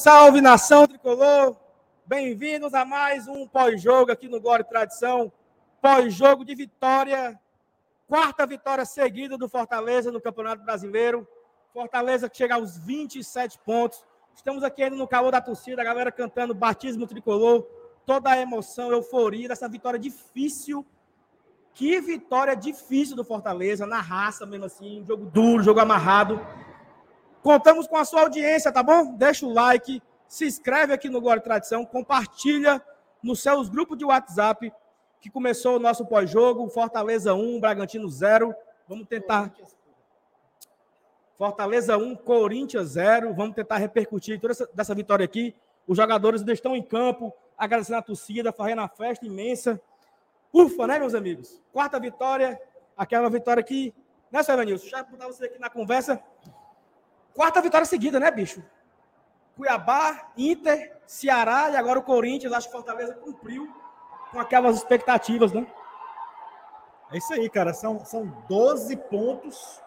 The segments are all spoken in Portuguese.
Salve, nação tricolor! Bem-vindos a mais um pós-jogo aqui no Glória e Tradição. Pós-jogo de vitória, quarta vitória seguida do Fortaleza no Campeonato Brasileiro. Fortaleza que chega aos 27 pontos. Estamos aqui ainda no calor da torcida, a galera cantando batismo tricolor, toda a emoção, euforia dessa vitória difícil. Que vitória difícil do Fortaleza, na raça mesmo assim, jogo duro, jogo amarrado. Contamos com a sua audiência, tá bom? Deixa o like, se inscreve aqui no Glória e Tradição, compartilha nos seus grupos de WhatsApp, que começou o nosso pós-jogo, Fortaleza 1, Bragantino 0. Vamos tentar. Fortaleza 1, Corinthians 0. Vamos tentar repercutir toda essa, dessa vitória aqui. Os jogadores ainda estão em campo, agradecendo a torcida, fazendo a festa imensa. Ufa, né, meus amigos? Quarta vitória, aquela vitória aqui. Né, Sérgio Nilson? Já botar você aqui na conversa. Quarta vitória seguida, né, bicho? Cuiabá, Inter, Ceará e agora o Corinthians. Acho que Fortaleza cumpriu com aquelas expectativas, né? É isso aí, cara. São, são 12 pontos.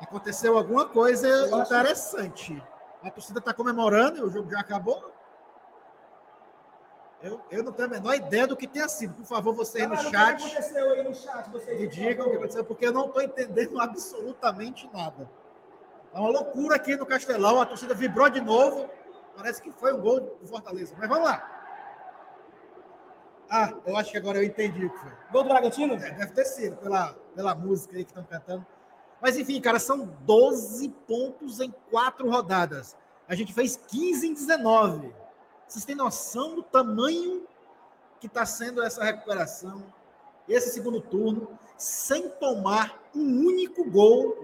Aconteceu alguma coisa interessante. A torcida está comemorando, o jogo já acabou. Eu, eu não tenho a menor ideia do que tenha sido. Por favor, você aí no chat. O que aconteceu aí no chat? Vocês me digam o que aconteceu, porque eu não estou entendendo absolutamente nada. É uma loucura aqui no Castelão. A torcida vibrou de novo. Parece que foi um gol do Fortaleza. Mas vamos lá. Ah, eu acho que agora eu entendi o que foi. Gol do Bragantino? É, deve ter sido, pela, pela música aí que estão cantando. Mas enfim, cara, são 12 pontos em quatro rodadas. A gente fez 15 em 19. Vocês têm noção do tamanho que está sendo essa recuperação, esse segundo turno, sem tomar um único gol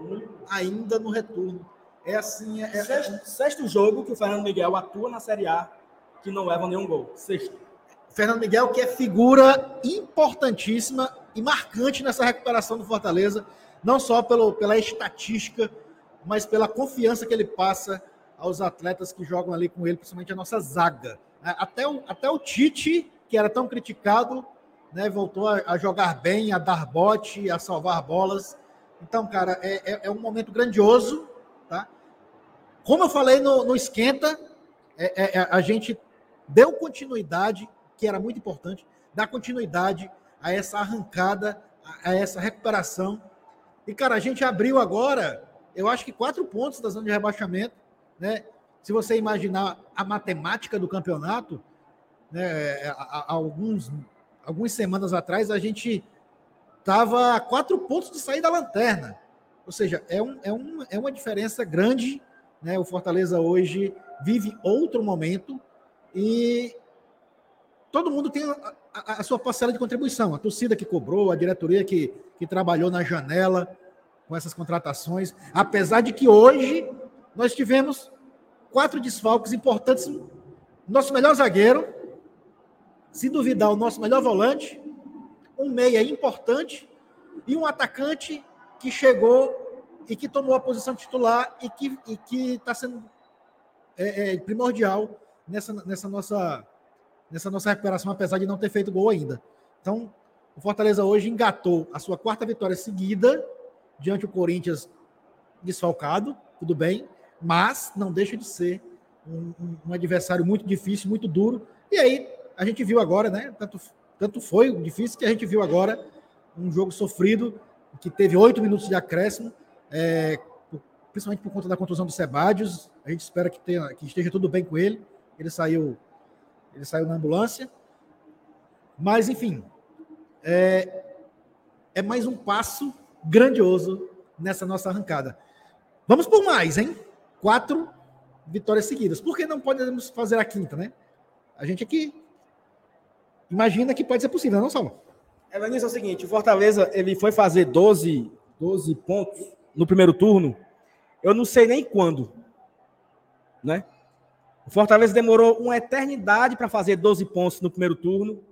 ainda no retorno. É assim. É, é, sexto, sexto, jogo que o Fernando Miguel atua na Série A que não leva nenhum gol. Sexto. Fernando Miguel, que é figura importantíssima e marcante nessa recuperação do Fortaleza, não só pelo, pela estatística, mas pela confiança que ele passa aos atletas que jogam ali com ele, principalmente a nossa zaga. É, até o, até o Tite, que era tão criticado, né, voltou a, a jogar bem, a dar bote, a salvar bolas. Então, cara, é, é, é, um momento grandioso. Tá? Como eu falei no, no Esquenta, é, é, é, a gente deu continuidade, que era muito importante, dar continuidade a essa arrancada, a, a essa recuperação. E, cara, a gente abriu agora, eu acho que quatro pontos da zona de rebaixamento né? Se você imaginar a matemática do campeonato, né, há, alguns, algumas semanas atrás a gente estava a quatro pontos de sair da lanterna. Ou seja, é, um, é, um, é uma diferença grande. Né? O Fortaleza hoje vive outro momento e todo mundo tem a, a, a, sua parcela de contribuição. A torcida que cobrou, a diretoria que, que trabalhou na janela com essas contratações. Apesar de que hoje nós tivemos quatro desfalques importantes. Nosso melhor zagueiro, se duvidar, o nosso melhor volante, um meia importante e um atacante que chegou e que tomou a posição titular e que e que está sendo é, é, primordial nessa, nessa nossa nessa nossa recuperação, apesar de não ter feito gol ainda. Então, o Fortaleza hoje engatou a sua quarta vitória seguida diante do Corinthians desfalcado, tudo bem, mas não deixa de ser um, um, adversário muito difícil, muito duro. E aí a gente viu agora, né? Tanto, tanto foi difícil que a gente viu agora um jogo sofrido que teve oito minutos de acréscimo, é, principalmente por conta da contusão do Sebadios. A gente espera que, tenha, que esteja tudo bem com ele. Ele saiu, ele saiu na ambulância. Mas enfim, é, é mais um passo grandioso nessa nossa arrancada. Vamos por mais, hein? Quatro vitórias seguidas. Por que não podemos fazer a quinta, né? A gente aqui imagina que pode ser possível, não, Saulo? Evanilson, é o seguinte, o Fortaleza ele foi fazer 12, 12 pontos no primeiro turno, eu não sei nem quando, né? O Fortaleza demorou uma eternidade para fazer 12 pontos no primeiro turno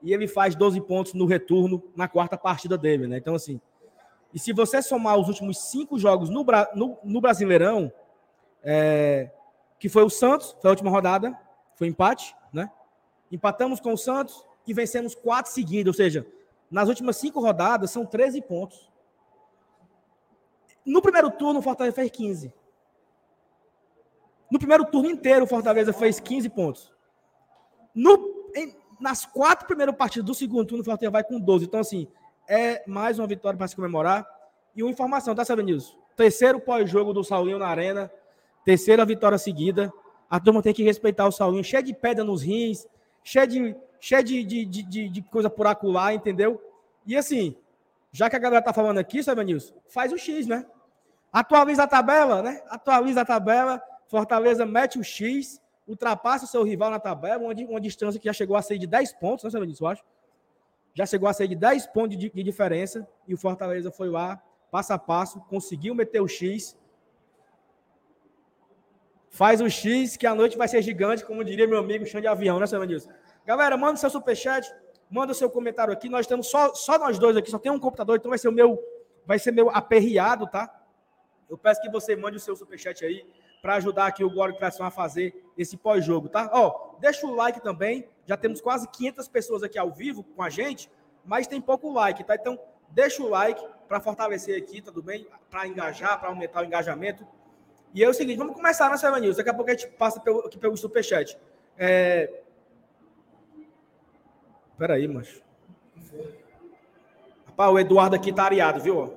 e ele faz 12 pontos no retorno na quarta partida dele, né? Então, assim, e se você somar os últimos cinco jogos no, no, no Brasileirão, é, que foi o Santos, foi a última rodada, foi empate, né? Empatamos com o Santos e vencemos quatro seguidas, ou seja, nas últimas cinco rodadas são 13 pontos. No primeiro turno, o Fortaleza fez 15. No primeiro turno inteiro, o Fortaleza fez 15 pontos. No, em, nas quatro primeiras partidas do segundo turno, o Fortaleza vai com 12. Então, assim, é mais uma vitória para se comemorar. E uma informação, tá sabendo isso? Terceiro pós-jogo do Saulinho na Arena. Terceira vitória seguida. A turma tem que respeitar o Saulinho. Cheio de pedra nos rins. Cheio de, cheio de, de, de, de coisa por acular, entendeu? E assim, já que a galera tá falando aqui, sabe, Nilson? Faz o X, né? Atualiza a tabela, né? Atualiza a tabela. Fortaleza mete o X, ultrapassa o seu rival na tabela, uma, uma distância que já chegou a ser de 10 pontos, né, sabe disso, eu acho? Já chegou a ser de 10 pontos de, de diferença, e o Fortaleza foi lá, passo a passo, conseguiu meter o X. Faz o X, que a noite vai ser gigante, como diria meu amigo chão de avião, né, seu Nilson? Galera, manda seu superchat, manda seu comentário aqui. Nós estamos só, só nós dois aqui, só tem um computador, então vai ser o meu, vai ser meu aperreado, tá? Eu peço que você mande o seu superchat aí para ajudar aqui o Glória Criação a fazer esse pós-jogo, tá? Ó, deixa o like também. Já temos quase 500 pessoas aqui ao vivo com a gente, mas tem pouco like, tá? Então, deixa o like para fortalecer aqui, tudo bem? Para engajar, para aumentar o engajamento. E é o seguinte, vamos começar, né, Silva News? Daqui a pouco a gente passa pelo, aqui pelo superchat. É... Peraí, macho. Rapaz, o Eduardo aqui tá areado, viu?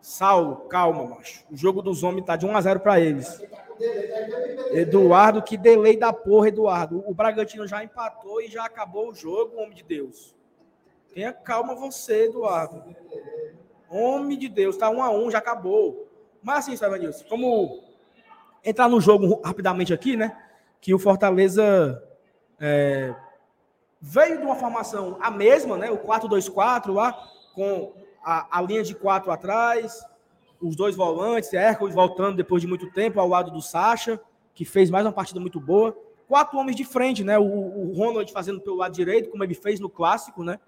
Saulo, calma, macho. O jogo dos homens tá de 1 a 0 para eles. Eduardo, que delay da porra, Eduardo. O Bragantino já empatou e já acabou o jogo, homem de Deus. Tenha calma você, Eduardo. Homem de Deus, tá 1 a 1, já acabou. Mas assim, sabe, como entrar no jogo rapidamente aqui, né? Que o Fortaleza é, veio de uma formação a mesma, né? O 4-2-4 lá, com a, a linha de quatro atrás, os dois volantes, Hércules voltando depois de muito tempo ao lado do Sacha, que fez mais uma partida muito boa. Quatro homens de frente, né? O, o Ronald fazendo pelo lado direito, como ele fez no clássico, né?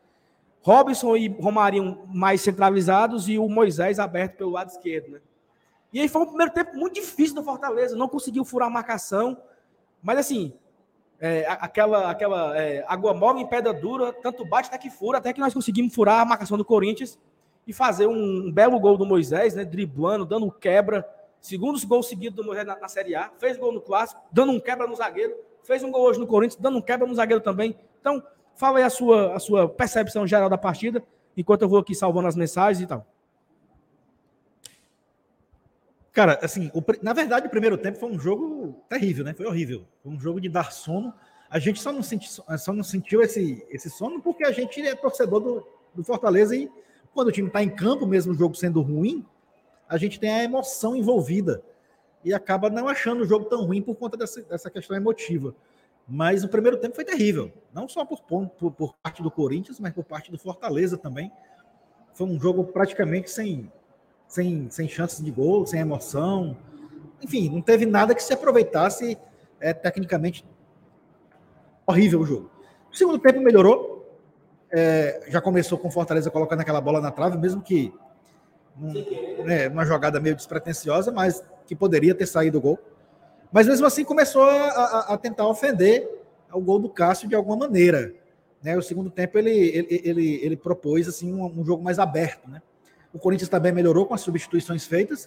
Robson e Romarinho mais centralizados e o Moisés aberto pelo lado esquerdo, né? E aí foi um primeiro tempo muito difícil do Fortaleza, não conseguiu furar a marcação, mas assim, é, aquela aquela é, água mole em pedra dura, tanto bate até que fura, até que nós conseguimos furar a marcação do Corinthians e fazer um, um belo gol do Moisés, né? Driblando, dando quebra. Segundo gol seguido do Moisés na, na, Série A. Fez gol no Clássico, dando um quebra no zagueiro. Fez um gol hoje no Corinthians, dando um quebra no zagueiro também. Então, fala aí a sua, a sua percepção geral da partida, enquanto eu vou aqui salvando as mensagens e tal. Cara, assim, o, na verdade, o primeiro tempo foi um jogo terrível, né? Foi horrível. Foi um jogo de dar sono. A gente só não, senti, só não sentiu esse, esse sono porque a gente é torcedor do, do Fortaleza e quando o time está em campo, mesmo o jogo sendo ruim, a gente tem a emoção envolvida e acaba não achando o jogo tão ruim por conta dessa, dessa questão emotiva. Mas o primeiro tempo foi terrível, não só por, por, por parte do Corinthians, mas por parte do Fortaleza também. Foi um jogo praticamente sem, sem, sem chances de gol, sem emoção. Enfim, não teve nada que se aproveitasse é, tecnicamente horrível o jogo. O segundo tempo melhorou, é, já começou com Fortaleza colocando aquela bola na trave, mesmo que um, né, uma jogada meio despretensiosa, mas que poderia ter saído o gol. Mas mesmo assim começou a, a, a tentar ofender o gol do Cássio de alguma maneira. Né? O segundo tempo ele, ele, ele, ele propôs assim, um, um, jogo mais aberto. Né? O Corinthians também melhorou com as substituições feitas,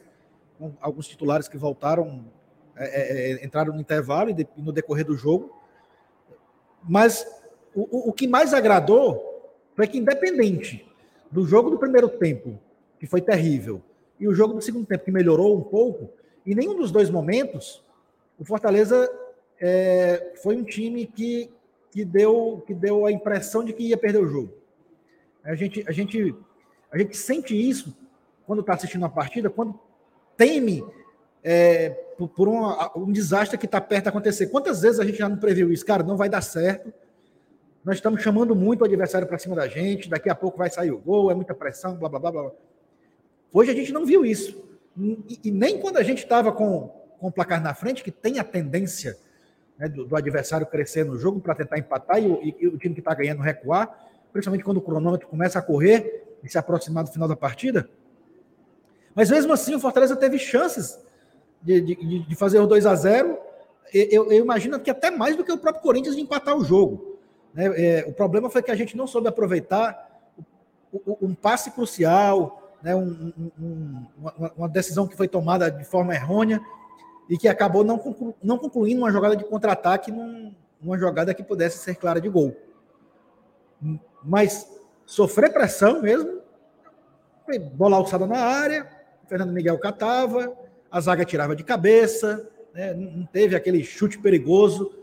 com alguns titulares que voltaram, é, é, é entraram no intervalo e, no decorrer do jogo. Mas o, o, o que mais agradou foi que, independente do jogo do primeiro tempo, que foi terrível, e o jogo do segundo tempo, que melhorou um pouco, em nenhum dos dois momentos, o Fortaleza é, foi um time que, que, deu, que deu a impressão de que ia perder o jogo. A gente, a gente, a gente sente isso quando está assistindo a partida, quando teme é, por, por um, um desastre que está perto de acontecer. Quantas vezes a gente já não previu isso? Cara, não vai dar certo nós estamos chamando muito o adversário para cima da gente, daqui a pouco vai sair o gol, é muita pressão, blá, blá, blá, blá. Hoje a gente não viu isso. E, e nem quando a gente estava com, com o placar na frente, que tem a tendência né, do, do, adversário crescer no jogo para tentar empatar e e, e o time que está ganhando recuar, principalmente quando o cronômetro começa a correr e se aproximar do final da partida. Mas mesmo assim, o Fortaleza teve chances de, de, de fazer o 2 a 0 eu, eu imagino que até mais do que o próprio Corinthians de empatar o jogo. Né? É, o problema foi que a gente não soube aproveitar um passe crucial, né? Um, um, uma, uma, decisão que foi tomada de forma errônea. e que acabou não, conclu, não concluindo uma jogada de contra-ataque numa jogada que pudesse ser clara de gol. Mas sofrer pressão mesmo, bola alçada na área, Fernando Miguel catava, a zaga tirava de cabeça, né, não teve aquele chute perigoso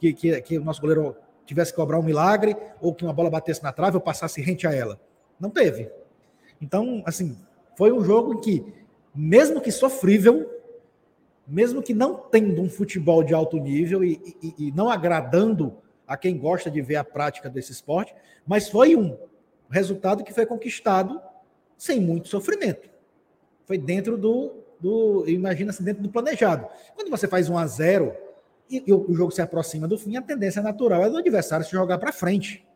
que, que, que o nosso goleiro tivesse que cobrar um milagre, ou que uma bola batesse na trave ou passasse rente a ela. Não teve. Então, assim, foi um jogo em que, mesmo que sofrível, mesmo que não tendo um futebol de alto nível e, e, e, não agradando a quem gosta de ver a prática desse esporte, mas foi um resultado que foi conquistado sem muito sofrimento. Foi dentro do, do imagina assim, dentro do planejado. Quando você faz um a 0 e, e o jogo se aproxima do fim, a tendência natural é do adversário se jogar para frente.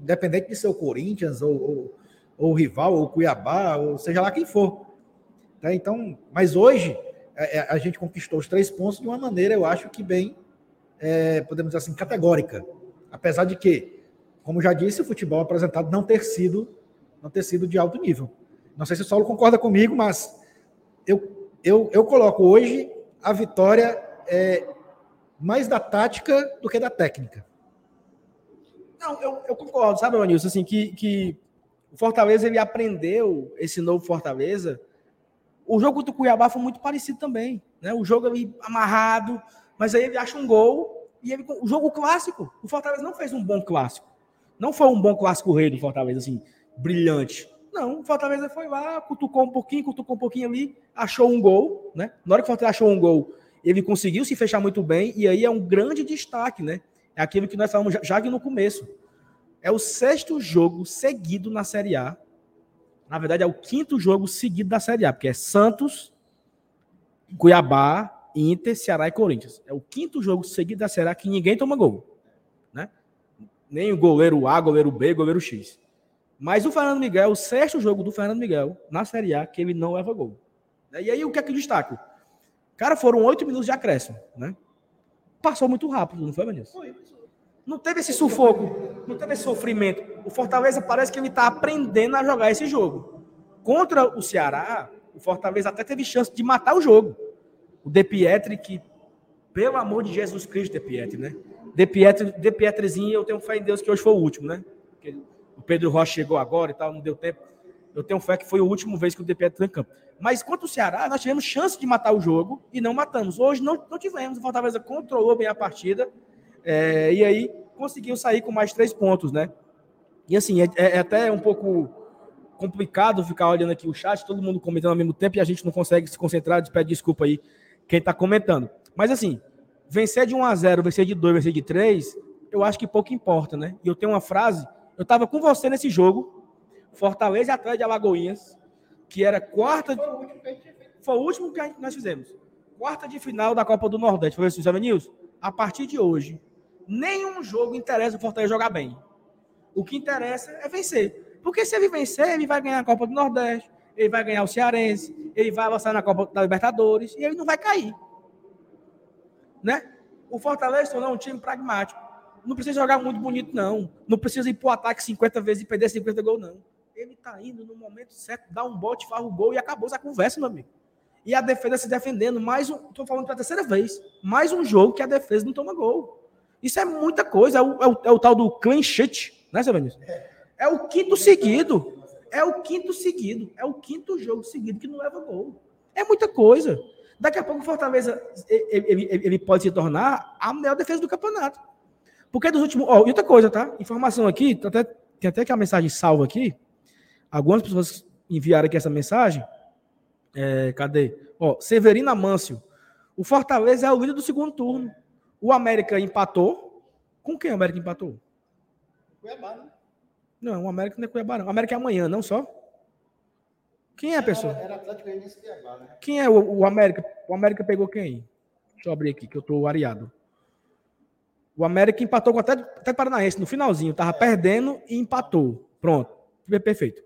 Independente de ser o Corinthians, ou, ou, ou o rival, ou o Cuiabá, ou seja lá quem for. Tá? Então, mas hoje é, é, a gente conquistou os três pontos de uma maneira, eu acho que bem, é, podemos dizer assim, categórica. Apesar de que, como já disse, o futebol apresentado não ter sido, não ter sido de alto nível. Não sei se o Saulo concorda comigo, mas eu, eu, eu coloco hoje a vitória é, mais da tática do que da técnica. Não, eu, eu concordo, sabe, Manilson, assim, que, que o Fortaleza ele aprendeu esse novo Fortaleza o jogo do Cuiabá foi muito parecido também. Né? O jogo ali amarrado, mas aí ele acha um gol e ele, o jogo clássico. O Fortaleza não fez um bom clássico. Não foi um bom clássico rei do Fortaleza, assim, brilhante. Não, o Fortaleza foi lá, cutucou um pouquinho, cutucou um pouquinho ali, achou um gol, né? Na hora que o Fortaleza achou um gol, ele conseguiu se fechar muito bem, e aí é um grande destaque, né? É aquilo que nós falamos já, já no começo. É o sexto jogo seguido na Série A na verdade, é o quinto jogo seguido da Série A, porque é Santos, Cuiabá, Inter, Ceará e Corinthians. É o quinto jogo seguido da Série A que ninguém toma gol. Né? Nem o goleiro A, goleiro B, goleiro X. Mas o Fernando Miguel, o sexto jogo do Fernando Miguel na Série A que ele não leva gol. E aí o que é que eu destaco? Cara, foram oito minutos de acréscimo, né? Passou muito rápido, não foi? Foi, não teve esse sufoco, não teve esse sofrimento. O Fortaleza parece que ele está aprendendo a jogar esse jogo. Contra o Ceará, o Fortaleza até teve chance de matar o jogo. O De Pietri, que, pelo amor de Jesus Cristo, De Pietri, né? De, Pietri, de eu tenho fé em Deus que hoje foi o último, né? Porque o Pedro Rocha chegou agora e tal, não deu tempo. Eu tenho fé que foi a última vez que o De Pietri em campo. Mas quanto o Ceará, nós tivemos chance de matar o jogo e não matamos. Hoje não, não tivemos. O Fortaleza controlou bem a partida é, e aí conseguiu sair com mais três pontos, né? E assim, é, é, é, até um pouco complicado ficar olhando aqui o chat, todo mundo comentando ao mesmo tempo e a gente não consegue se concentrar. Pede desculpa aí quem está comentando. Mas assim, vencer de 1 a 0 vencer de 2, vencer de 3, eu acho que pouco importa, né? E eu tenho uma frase, eu estava com você nesse jogo, Fortaleza atrás de Alagoinhas, que era quarta. Foi o último que nós fizemos. Quarta de final da Copa do Nordeste. Foi assim, Sabe, Nilson? A partir de hoje, nenhum jogo interessa o Fortaleza jogar bem. O que interessa é vencer. Porque se ele vencer, ele vai ganhar a Copa do Nordeste, ele vai ganhar o Cearense, ele vai avançar na Copa da Libertadores e ele não vai cair. Né? O Fortaleza não é um time pragmático. Não precisa jogar muito bonito, não. Não precisa ir para o ataque 50 vezes e perder 50 gols, não. Ele está indo no momento certo, dá um bote, faz o gol e acabou essa conversa, meu amigo. E a defesa se defendendo. Mais um, estou falando pela terceira vez. Mais um jogo que a defesa não toma gol. Isso é muita coisa. É o, é o, é o tal do clean sheet, né, seu? É o quinto seguido. É o quinto seguido. É o quinto jogo seguido que não leva gol. É muita coisa. Daqui a pouco o Fortaleza ele, ele, ele pode se tornar a melhor defesa do campeonato. Porque dos últimos. Ó, e outra coisa, tá? Informação aqui, tá até, tem até que a mensagem salva aqui. Algumas pessoas enviaram aqui essa mensagem. É, cadê? Ó, Severino Amâncio. O Fortaleza é o líder do segundo turno. O América empatou. Com quem o América empatou? Cuiabá, né? Não, o América não é Cuiabá, não. O América é amanhã, não só? Quem é a pessoa? Era, era Atlético Goianiense Cuiabá, né? Quem é o, o, América? O América pegou quem? Deixa eu abrir aqui, que eu tô areado. O América empatou com o Atlético Paranaense no finalzinho. Tava perdendo e empatou. Pronto. Perfeito.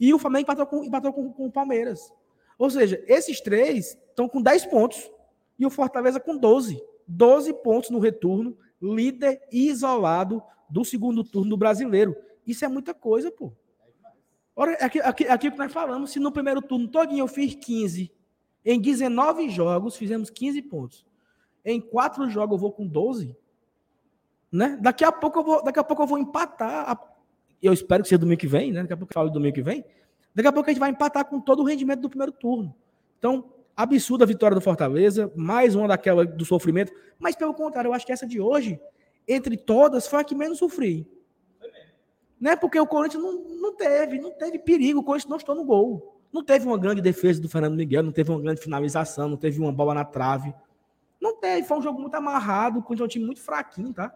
E o Flamengo empatou com, empatou com, com o Palmeiras. Ou seja, esses três estão com 10 pontos. E o Fortaleza com 12. 12 pontos no retorno, líder isolado do segundo turno do brasileiro. Isso é muita coisa, pô. Ora, aqui, aqui, aqui que nós falamos, se no primeiro turno todinho eu fiz 15 Em 19 jogos, fizemos 15 pontos. Em quatro jogos, eu vou com 12. Né? Daqui a pouco eu vou, daqui a pouco eu vou empatar. Eu espero que seja domingo que vem, né? Daqui a pouco eu falo domingo que vem. Daqui a pouco a gente vai empatar com todo o rendimento do primeiro turno. Então, absurda a vitória do Fortaleza, mais uma daquela do sofrimento. Mas, pelo contrário, eu acho que essa de hoje, entre todas, foi a que menos sofri. Né? Porque o Corinthians não, não teve, não teve perigo, o Corinthians não estou no gol. Não teve uma grande defesa do Fernando Miguel, não teve uma grande finalização, não teve uma bola na trave. Não teve, foi um jogo muito amarrado, contra um time muito fraquinho, tá?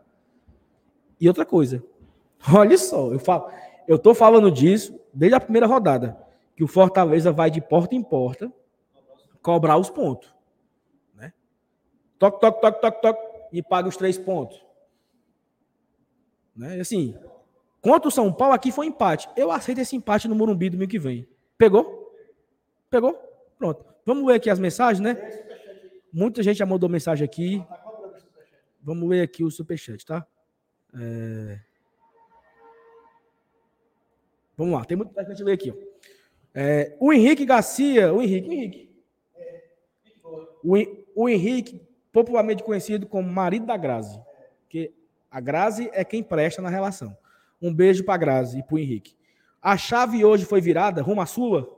E outra coisa, olha só, eu falo, eu tô falando disso desde a primeira rodada, que o Fortaleza vai de porta em porta cobrar os pontos, né? Toque, toque, toque, toque, toque e paga os três pontos. Né? Assim, contra o São Paulo aqui foi empate. Eu aceito esse empate no Morumbi domingo que vem. Pegou? Pegou? Pronto. Vamos ler aqui as mensagens, né? Muita gente já mandou mensagem aqui. Vamos ler aqui o superchat, tá? É... Vamos lá, tem muita gente ler aqui. Ó. É, o Henrique Garcia, o Henrique, o Henrique. O, o Henrique, popularmente conhecido como marido da Grazi. Que a Grazi é quem presta na relação. Um beijo para Grazi e para o Henrique. A chave hoje foi virada rumo à Sula?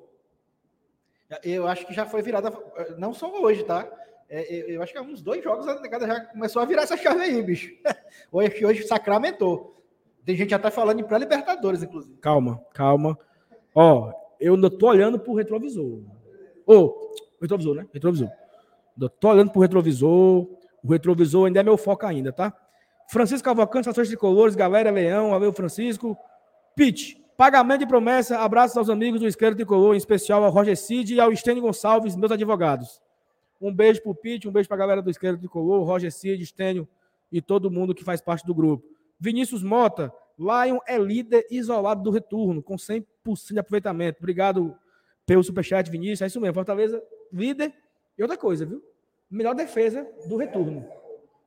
Eu acho que já foi virada, não só hoje, tá? É, eu acho que há uns dois jogos a negada já começou a virar essa chave aí, bicho. Hoje, hoje sacramentou. Tem gente já tá falando em pré-libertadores, inclusive. Calma, calma. Ó, eu ainda tô olhando pro retrovisor. Ô, oh, retrovisor, né? Retrovisor. Ainda tô olhando pro retrovisor. O retrovisor ainda é meu foco ainda, tá? Francisco Cavalcante, Ações Tricolores, galera Leão, valeu Francisco. Pitch, pagamento de promessa, abraços aos amigos do Esquerdo Tricolor, em especial ao Roger Cid e ao Estênio Gonçalves, meus advogados. Um beijo pro Pitch, um beijo pra galera do Esquerdo Tricolor, Roger Cid, Estênio e todo mundo que faz parte do grupo. Vinícius Mota, Lion é líder isolado do retorno, com 100% de aproveitamento. Obrigado pelo superchat, Vinícius. É isso mesmo, Fortaleza, líder. E outra coisa, viu? Melhor defesa do retorno.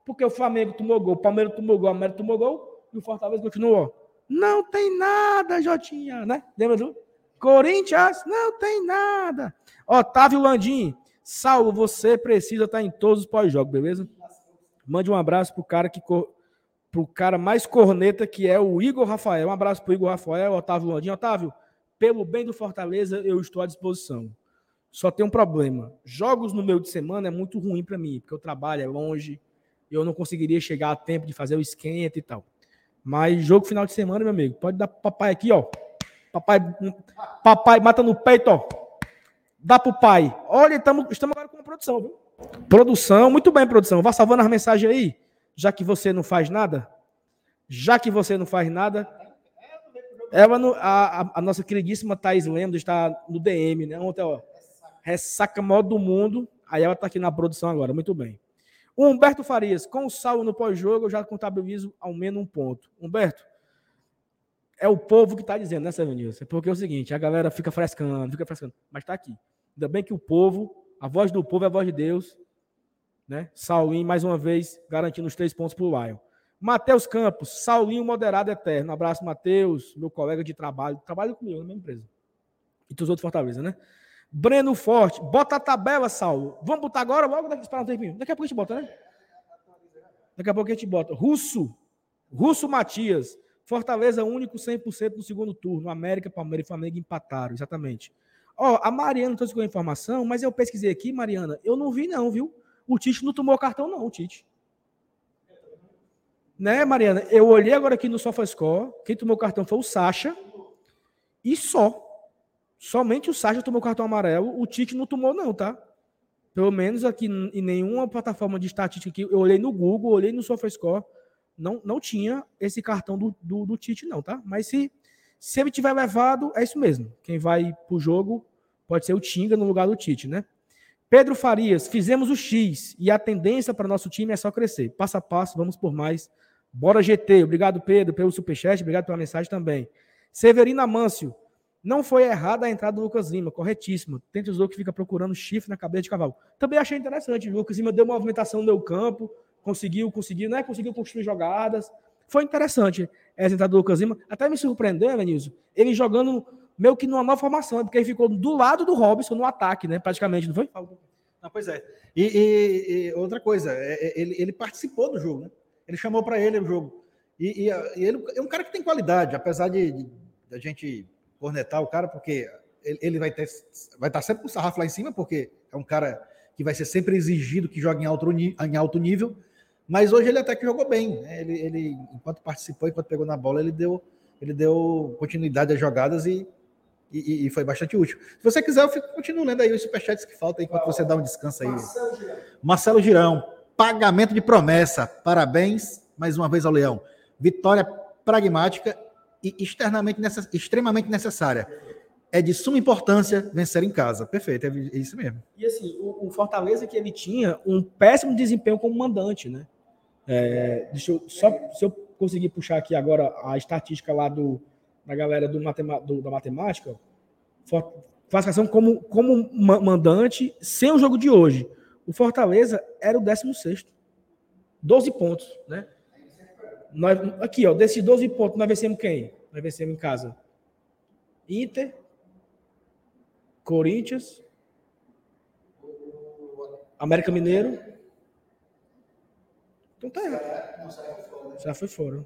Porque o Flamengo tomou gol, o Palmeiras tomou gol, o América tomou gol e o Fortaleza continuou. Não tem nada, Jotinha, né? Lembra do? Corinthians, não tem nada. Otávio Landim, Saulo, você precisa estar em todos os pós-jogos, beleza? Mande um abraço pro cara que pro cara mais corneta que é o Igor Rafael. Um abraço pro Igor Rafael, Otávio Landim. Otávio, pelo bem do Fortaleza, eu estou à disposição. Só tem um problema. Jogos no meio de semana é muito ruim para mim, porque eu trabalho é longe, eu não conseguiria chegar a tempo de fazer o esquenta e tal. Mas jogo final de semana, meu amigo, pode dar pro papai aqui, ó. Papai, papai mata no peito, ó. Dá pro pai. Olha, tamo, estamos agora com produção, viu? Produção, muito bem, produção. Vá salvando as mensagens aí, já que você não faz nada. Já que você não faz nada. Ela no, a, a, nossa queridíssima Thais Lemos está no DM, né? Ontem, ó. Ressaca modo do mundo. Aí ela está aqui na produção agora, muito bem. O Humberto Farias, com o salvo no pós-jogo, eu já contabilizo ao menos um ponto. Humberto, é o povo que está dizendo, né, Sevenilson? Porque é o seguinte, a galera fica frescando, fica frescando, mas está aqui. Ainda bem que o povo, a voz do povo é a voz de Deus, né? Saulinho, mais uma vez, garantindo os três pontos para o Lion. Matheus Campos, Saulinho moderado eterno. Um abraço, Matheus, meu colega de trabalho. Trabalho comigo na mesma empresa. E dos outros Fortaleza, né? Breno Forte, bota a tabela, Saulo. Vamos botar agora, logo daqui, esperar um tempinho. Daqui a pouco a gente bota, né? Daqui a pouco a gente bota. Russo, Russo Matias, Fortaleza único 100% no segundo turno. América, Palmeiras e Flamengo empataram, exatamente. Ó, a Mariana trouxe com a informação, mas eu pesquisei aqui, Mariana, eu não vi não, viu? O Tite não tomou cartão não, o Tite. Né, Mariana? Eu olhei agora aqui no SofaScore, quem tomou cartão foi o Sacha e só. Somente o Sacha tomou cartão amarelo, o Tite não tomou, não, tá? Pelo menos aqui em nenhuma plataforma de estatística que eu olhei no Google, olhei no SofaScore, não, não tinha esse cartão do, do, do Tite, não, tá? Mas se, se ele tiver levado, é isso mesmo. Quem vai pro jogo pode ser o Tinga no lugar do Tite, né? Pedro Farias, fizemos o X e a tendência para nosso time é só crescer. Passo a passo, vamos por mais. Bora GT. Obrigado, Pedro, pelo superchat. Obrigado pela mensagem também. Severina Mâncio, não foi errada a entrada do Lucas Lima, corretíssimo. Tem o que fica procurando chifre na cabeça de cavalo. Também achei interessante. O Lucas Lima deu movimentação no meu campo, conseguiu, conseguiu, né? Conseguiu construir jogadas. Foi interessante essa entrada do Lucas Lima. Até me surpreendeu, Vinícius, ele jogando meio que numa nova formação, porque ele ficou do lado do Robson no ataque, né? Praticamente, não foi? Não, pois é. E, e, e outra coisa, é, é, ele, ele, participou do jogo, né? Ele chamou para ele o jogo. E, e, ele é um cara que tem qualidade, apesar de, de a gente cornetar o cara, porque ele, ele, vai, ter, vai estar sempre com o sarrafo lá em cima, porque é um cara que vai ser sempre exigido que jogue em alto, em alto nível. Mas hoje ele até que jogou bem. Né? Ele, ele, enquanto participou, enquanto pegou na bola, ele deu, ele deu continuidade às jogadas e e, e, foi bastante útil. Se você quiser, eu fico, continuo lendo aí os superchats que faltam enquanto você dá um descanso aí. Marcelo Girão. Marcelo Girão, pagamento de promessa. Parabéns mais uma vez ao Leão. Vitória pragmática e externamente necess... extremamente necessária. É de suma importância vencer em casa. Perfeito, é isso mesmo. E assim, o, o Fortaleza que ele tinha um péssimo desempenho como mandante, né? É, deixa eu só se eu conseguir puxar aqui agora a estatística lá do da galera do, do, da matemática, classificação como, como mandante sem o jogo de hoje. O Fortaleza era o 16. 12 pontos, né? Nós, aqui, ó, desses 12 pontos, nós vencemos quem? Nós vencemos em casa. Inter, Corinthians, América Mineiro. Então tá aí. Já foi fora.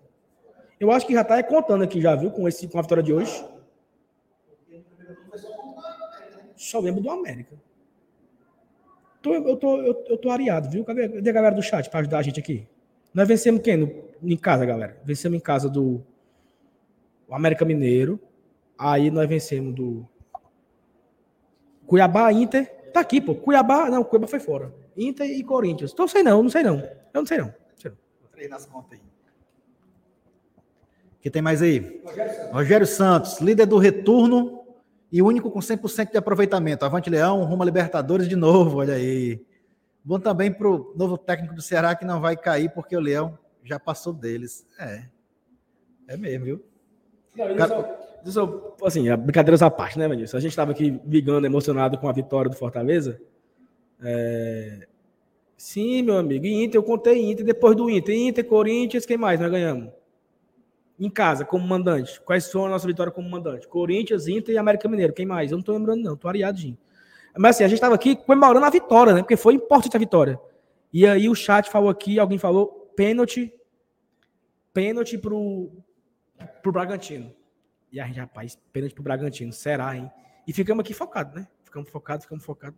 Eu acho que já está contando aqui, já viu, com, esse, com a vitória de hoje. Só lembro do América. Tô, eu, tô, eu, eu tô areado, viu? Cadê, cadê a galera do chat para ajudar a gente aqui? Nós vencemos quem? No, em casa, galera. Vencemos em casa do América Mineiro. Aí nós vencemos do Cuiabá, Inter. Tá aqui, pô. Cuiabá, não, Cuiabá foi fora. Inter e Corinthians. Então, sei não, não sei não. Eu não sei não. Não sei não. Vou treinar as contas aí que tem mais aí? Rogério Santos. líder do retorno e único com 100% de aproveitamento. Avante Leão, rumo a Libertadores de novo, olha aí. Bom também para o novo técnico do Ceará que não vai cair porque o Leão já passou deles. É. É mesmo, viu? Não, só, assim, brincadeiras à parte, né, Vanilson? A gente estava aqui ligando, emocionado com a vitória do Fortaleza. É... Sim, meu amigo. Inter, eu contei Inter depois do Inter. Inter, Corinthians, quem mais nós ganhamos? em casa, como mandante. Quais foram a nossa vitória como mandante? Corinthians, Inter e América Mineiro. Quem mais? Eu não tô lembrando, não. Tô areadinho. Mas assim, a gente estava aqui comemorando a vitória, né? Porque foi importante a vitória. E aí o chat falou aqui, alguém falou pênalti, pênalti pro, pro Bragantino. E a gente, rapaz, pênalti pro Bragantino. Será, hein? E ficamos aqui focados, né? Ficamos focados, ficamos focados.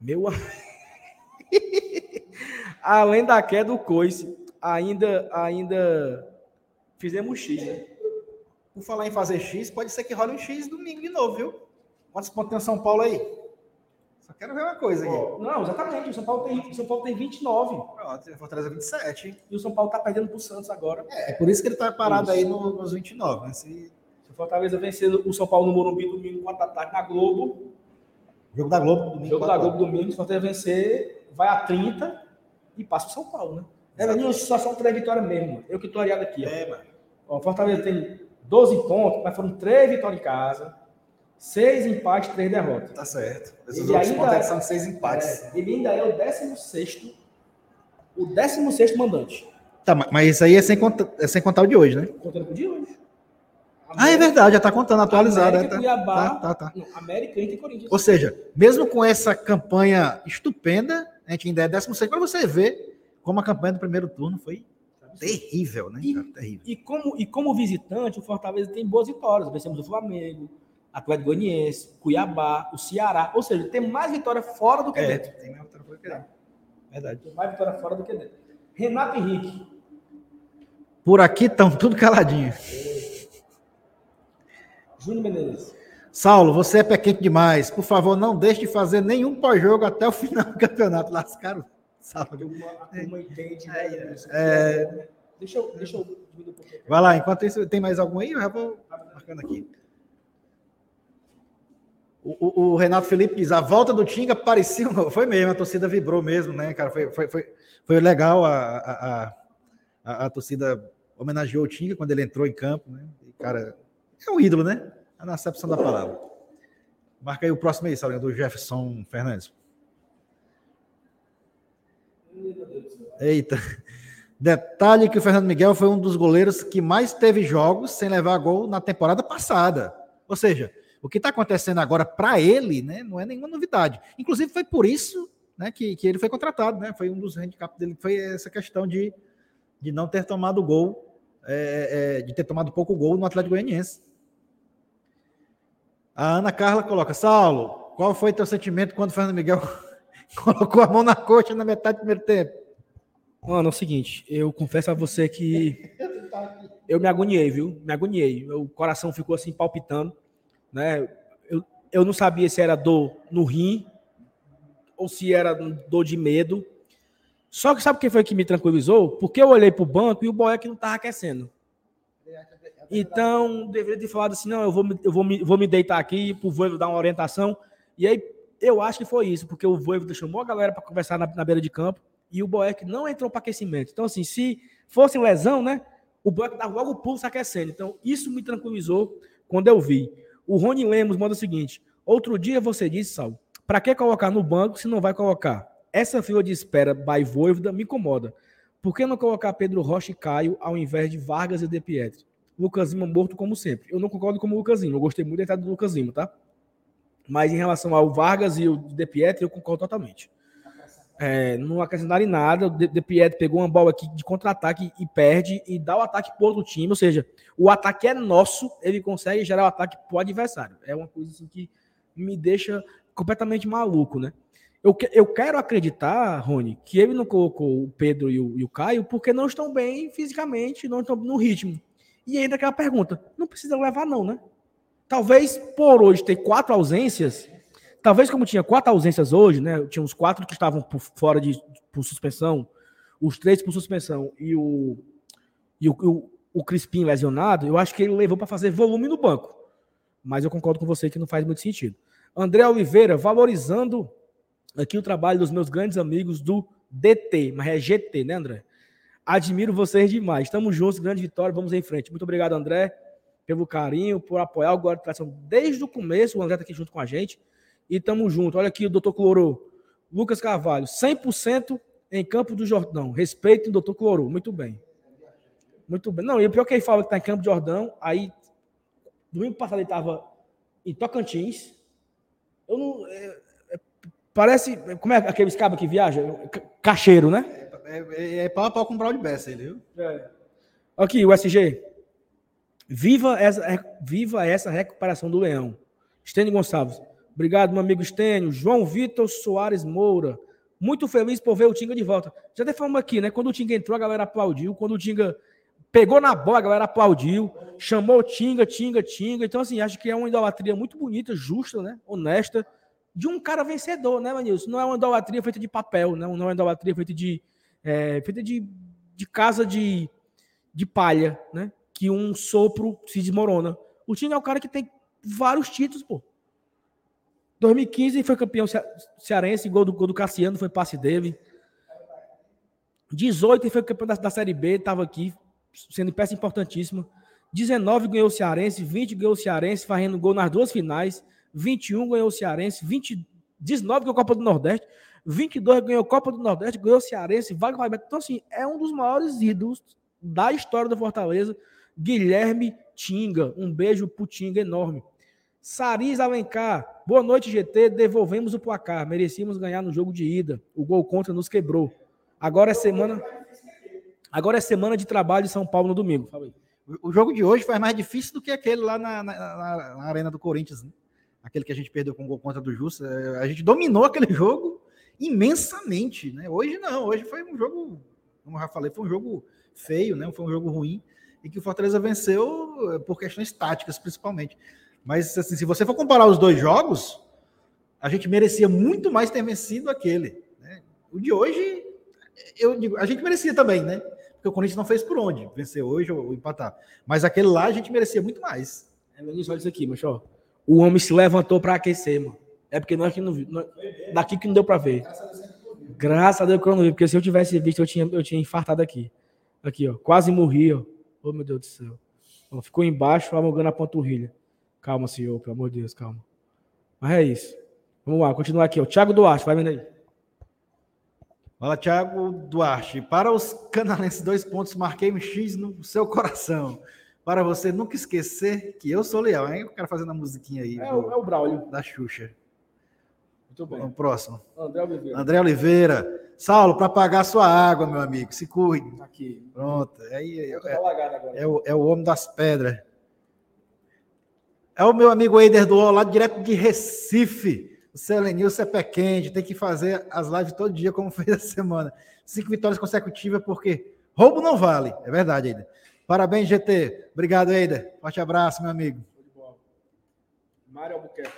Meu Além da queda do coice, ainda, ainda Fizemos X, né? Por falar em fazer X, pode ser que role um X domingo de novo, viu? Quantos pontos tem o São Paulo aí? Só quero ver uma coisa aqui. Oh, não, exatamente. O São Paulo tem, o São Paulo tem 29. Pronto, Fortaleza 27. E o São Paulo tá perdendo pro Santos agora. É, é por isso que ele tá parado isso. aí no, nos 29. Né? Se... Se o Fortaleza vencer o São Paulo no Morumbi domingo, 4 da tarde na Globo. Jogo da Globo domingo. Jogo da Globo domingo. Se o Fortaleza vencer, vai a 30 e passa o São Paulo, né? É, mas só são três vitórias mesmo. Eu que tô areado aqui. Ó. É, mano. O Fortaleza tem 12 pontos, mas foram três vitórias em casa, seis empates, três derrotas. Tá certo. Esses ele outros pontos é, são seis empates. É, ele ainda é o 16 o 16 mandante. Tá, mas isso aí é sem, contar, é sem contar o de hoje, né? Contando com o de hoje. América, ah, é verdade, já tá contando, atualizado. América, é, tá, Cuiabá, tá, tá, tá. Não, América, Inter e Corinthians. Ou seja, mesmo com essa campanha estupenda, a gente ainda é 16, para você ver como a campanha do primeiro turno foi terrível, né? E, cara, terrível. E, como, e como visitante, o Fortaleza tem boas vitórias. Vencemos o Flamengo, Atlético Goianiense, Cuiabá, o Ceará. Ou seja, tem mais vitória fora do que é, dentro. Tem mais vitória fora do que dentro. Verdade. Tem mais vitória fora do que dentro. Renato Henrique. Por aqui estão tudo caladinho. Júnior Menezes. Saulo, você é pé quente demais. Por favor, não deixe de fazer nenhum pós-jogo até o final do campeonato. Lascaram Sabe? Uma, uma entende. É, é, é, deixa eu, deixa eu um Vai lá, enquanto isso, tem mais algum aí? Eu já vou marcando aqui. O, o, o, Renato Felipe diz: a volta do Tinga parecia. Foi mesmo, a torcida vibrou mesmo, né, cara? Foi, foi, foi, foi legal. A, a, a, a, torcida homenageou o Tinga quando ele entrou em campo, né? E, cara, é um ídolo, né? Na acepção da palavra. Marca aí o próximo aí, Saulinho, do Jefferson Fernandes. Eita. Detalhe que o Fernando Miguel foi um dos goleiros que mais teve jogos sem levar gol na temporada passada. Ou seja, O que está acontecendo agora para ele, né, não é nenhuma novidade. Inclusive foi por isso, né, que, que ele foi contratado, né? Foi um dos handicaps dele, foi essa questão de, de não ter tomado gol, é, é, de ter tomado pouco gol no Atlético Goianiense. A Ana Carla coloca, Saulo, qual foi teu sentimento quando o Fernando Miguel colocou a mão na coxa na metade do primeiro tempo? Mano, é o seguinte, eu confesso a você que eu me agoniei, viu? Me agoniei. O coração ficou assim palpitando, né? Eu, eu não sabia se era dor no rim ou se era dor de medo. Só que sabe quem foi que me tranquilizou? Porque eu olhei pro banco e o Boeck não tava aquecendo. Então, deveria ter falado assim, não, eu vou, eu vou, me, vou me deitar aqui pro Voivo dar uma orientação. E aí, eu acho que foi isso, porque o Voivo chamou a galera para conversar na, na beira de campo e o Boeck não entrou para aquecimento. Então, assim, se fosse lesão, né? O Boeck dava logo o pulso aquecendo. Então, isso me tranquilizou quando eu vi. O Rony Lemos manda o seguinte: outro dia você disse, Sal, para que colocar no banco se não vai colocar? Essa fila de espera by Voivoda me incomoda. Por que não colocar Pedro Rocha e Caio ao invés de Vargas e De Pietro? Lucas Lima morto como sempre. Eu não concordo com o Lucas Lima. Eu gostei muito da entrada do Lucas Lima, tá? Mas em relação ao Vargas e o De Pietro, eu concordo totalmente. É, não acrescentaram em nada. O De, Pietro pegou uma bola aqui de contra-ataque e perde e dá o ataque para outro time. Ou seja, o ataque é nosso, ele consegue gerar o ataque para o adversário. É uma coisa assim que me deixa completamente maluco, né? Eu, eu quero acreditar, Rony, que ele não colocou o Pedro e o, e o Caio porque não estão bem fisicamente, não estão no ritmo. E ainda aquela pergunta, não precisa levar não, né? Talvez por hoje ter quatro ausências, talvez como tinha quatro ausências hoje, né? Tinha uns quatro que estavam por fora de por suspensão, os três por suspensão e o e o, o, o Crispim lesionado, eu acho que ele levou para fazer volume no banco. Mas eu concordo com você que não faz muito sentido. André Oliveira, valorizando aqui o trabalho dos meus grandes amigos do DT, mas é GT, né, André? Admiro vocês demais. Estamos juntos, grande vitória, vamos em frente. Muito obrigado, André, pelo carinho, por apoiar o Guarda Tração desde o começo. O André está aqui junto com a gente. E estamos juntos. Olha aqui o doutor Clorô. Lucas Carvalho, 100% em Campo do Jordão. Respeito o doutor Clorô. Muito bem. Muito bem. Não, e o pior que ele fala que está em Campo do Jordão, aí, domingo passado ele estava em Tocantins. Eu não. É, é, parece. Como é aquele cabos que viaja? Cacheiro, né? É, é, é pau a pau com o Brown de Bessa, viu? É. Aqui, o SG. Viva essa, viva essa recuperação do Leão. Estênio Gonçalves. Obrigado, meu amigo Estênio. João Vitor Soares Moura. Muito feliz por ver o Tinga de volta. Já até falamos aqui, né? Quando o Tinga entrou, a galera aplaudiu. Quando o Tinga pegou na bola, a galera aplaudiu. Chamou Tinga, Tinga, Tinga. Então, assim, acho que é uma idolatria muito bonita, justa, né? Honesta. De um cara vencedor, né, Manilson? Não é uma idolatria feita de papel, não, não é uma idolatria feita de. É, feita de, de casa de, de palha, né? Que um sopro se desmorona. O Tinga é o cara que tem vários títulos, pô. 2015 foi campeão cearense, gol do, gol do Cassiano, foi passe dele. 18 foi campeão da, da Série B, estava aqui, sendo peça importantíssima. 19 ganhou o Cearense, 20 ganhou o Cearense, fazendo gol nas duas finais. 21 ganhou o Cearense, 20, 19 ganhou a Copa do Nordeste, 22 ganhou a Copa do Nordeste, ganhou o Cearense, vai Então, assim, é um dos maiores ídolos da história do Fortaleza. Guilherme Tinga. Um beijo pro Tinga enorme. Saris Alencar, boa noite, GT. Devolvemos o placar. Merecíamos ganhar no jogo de ida. O gol contra nos quebrou. Agora é semana. Agora é semana de trabalho em São Paulo no domingo. O jogo de hoje foi mais difícil do que aquele lá na, na, na Arena do Corinthians. Né? Aquele que a gente perdeu com o gol contra do Justa. É, a gente dominou aquele jogo imensamente. Né? Hoje não. Hoje foi um jogo, como eu já falei, foi um jogo feio, né? foi um jogo ruim. E que o Fortaleza venceu é, por questões táticas, principalmente. Mas assim, se você for comparar os dois jogos, a gente merecia muito mais ter vencido aquele. Né? O de hoje, eu digo, a gente merecia também, né? Porque o Corinthians não fez por onde, vencer hoje ou, empatar. Mas aquele lá a gente merecia muito mais. É, olha isso aqui, mas ó, o homem se levantou para aquecer, mano. É porque nós que não vimos. Daqui que não deu para ver. Graças a Deus que eu não vi, porque se eu tivesse visto, eu tinha, eu tinha infartado aqui. Aqui, ó. Quase morri, ó. Oh, meu Deus do céu. Ficou embaixo, alongando a panturrilha. Calma, senhor, pelo amor de Deus, calma. Mas é isso. Vamos lá, continuar aqui. O Thiago Duarte, vai vendo aí. Fala, Thiago Duarte. Para os canalenses, dois pontos, marquei um X no seu coração. para você nunca esquecer que eu sou leal. Aí o cara fazendo a musiquinha aí. É, o, é o Braulio. Da Xuxa. Muito bem. Vamos próximo. André Oliveira. André Oliveira. Saulo, para pagar sua água, meu amigo. Se cuide. Aqui. Pronto. Aí é, é, é o, é o homem das pedras. É o meu amigo Eider do lá direto de Recife. O Selenilson é pé quente, tem que fazer as lives todo dia, como fez essa semana. Cinco vitórias consecutivas, porque roubo não vale. É verdade, Eider. Parabéns, GT. Obrigado, Eider. Forte abraço, meu amigo. Mário Albuquerque.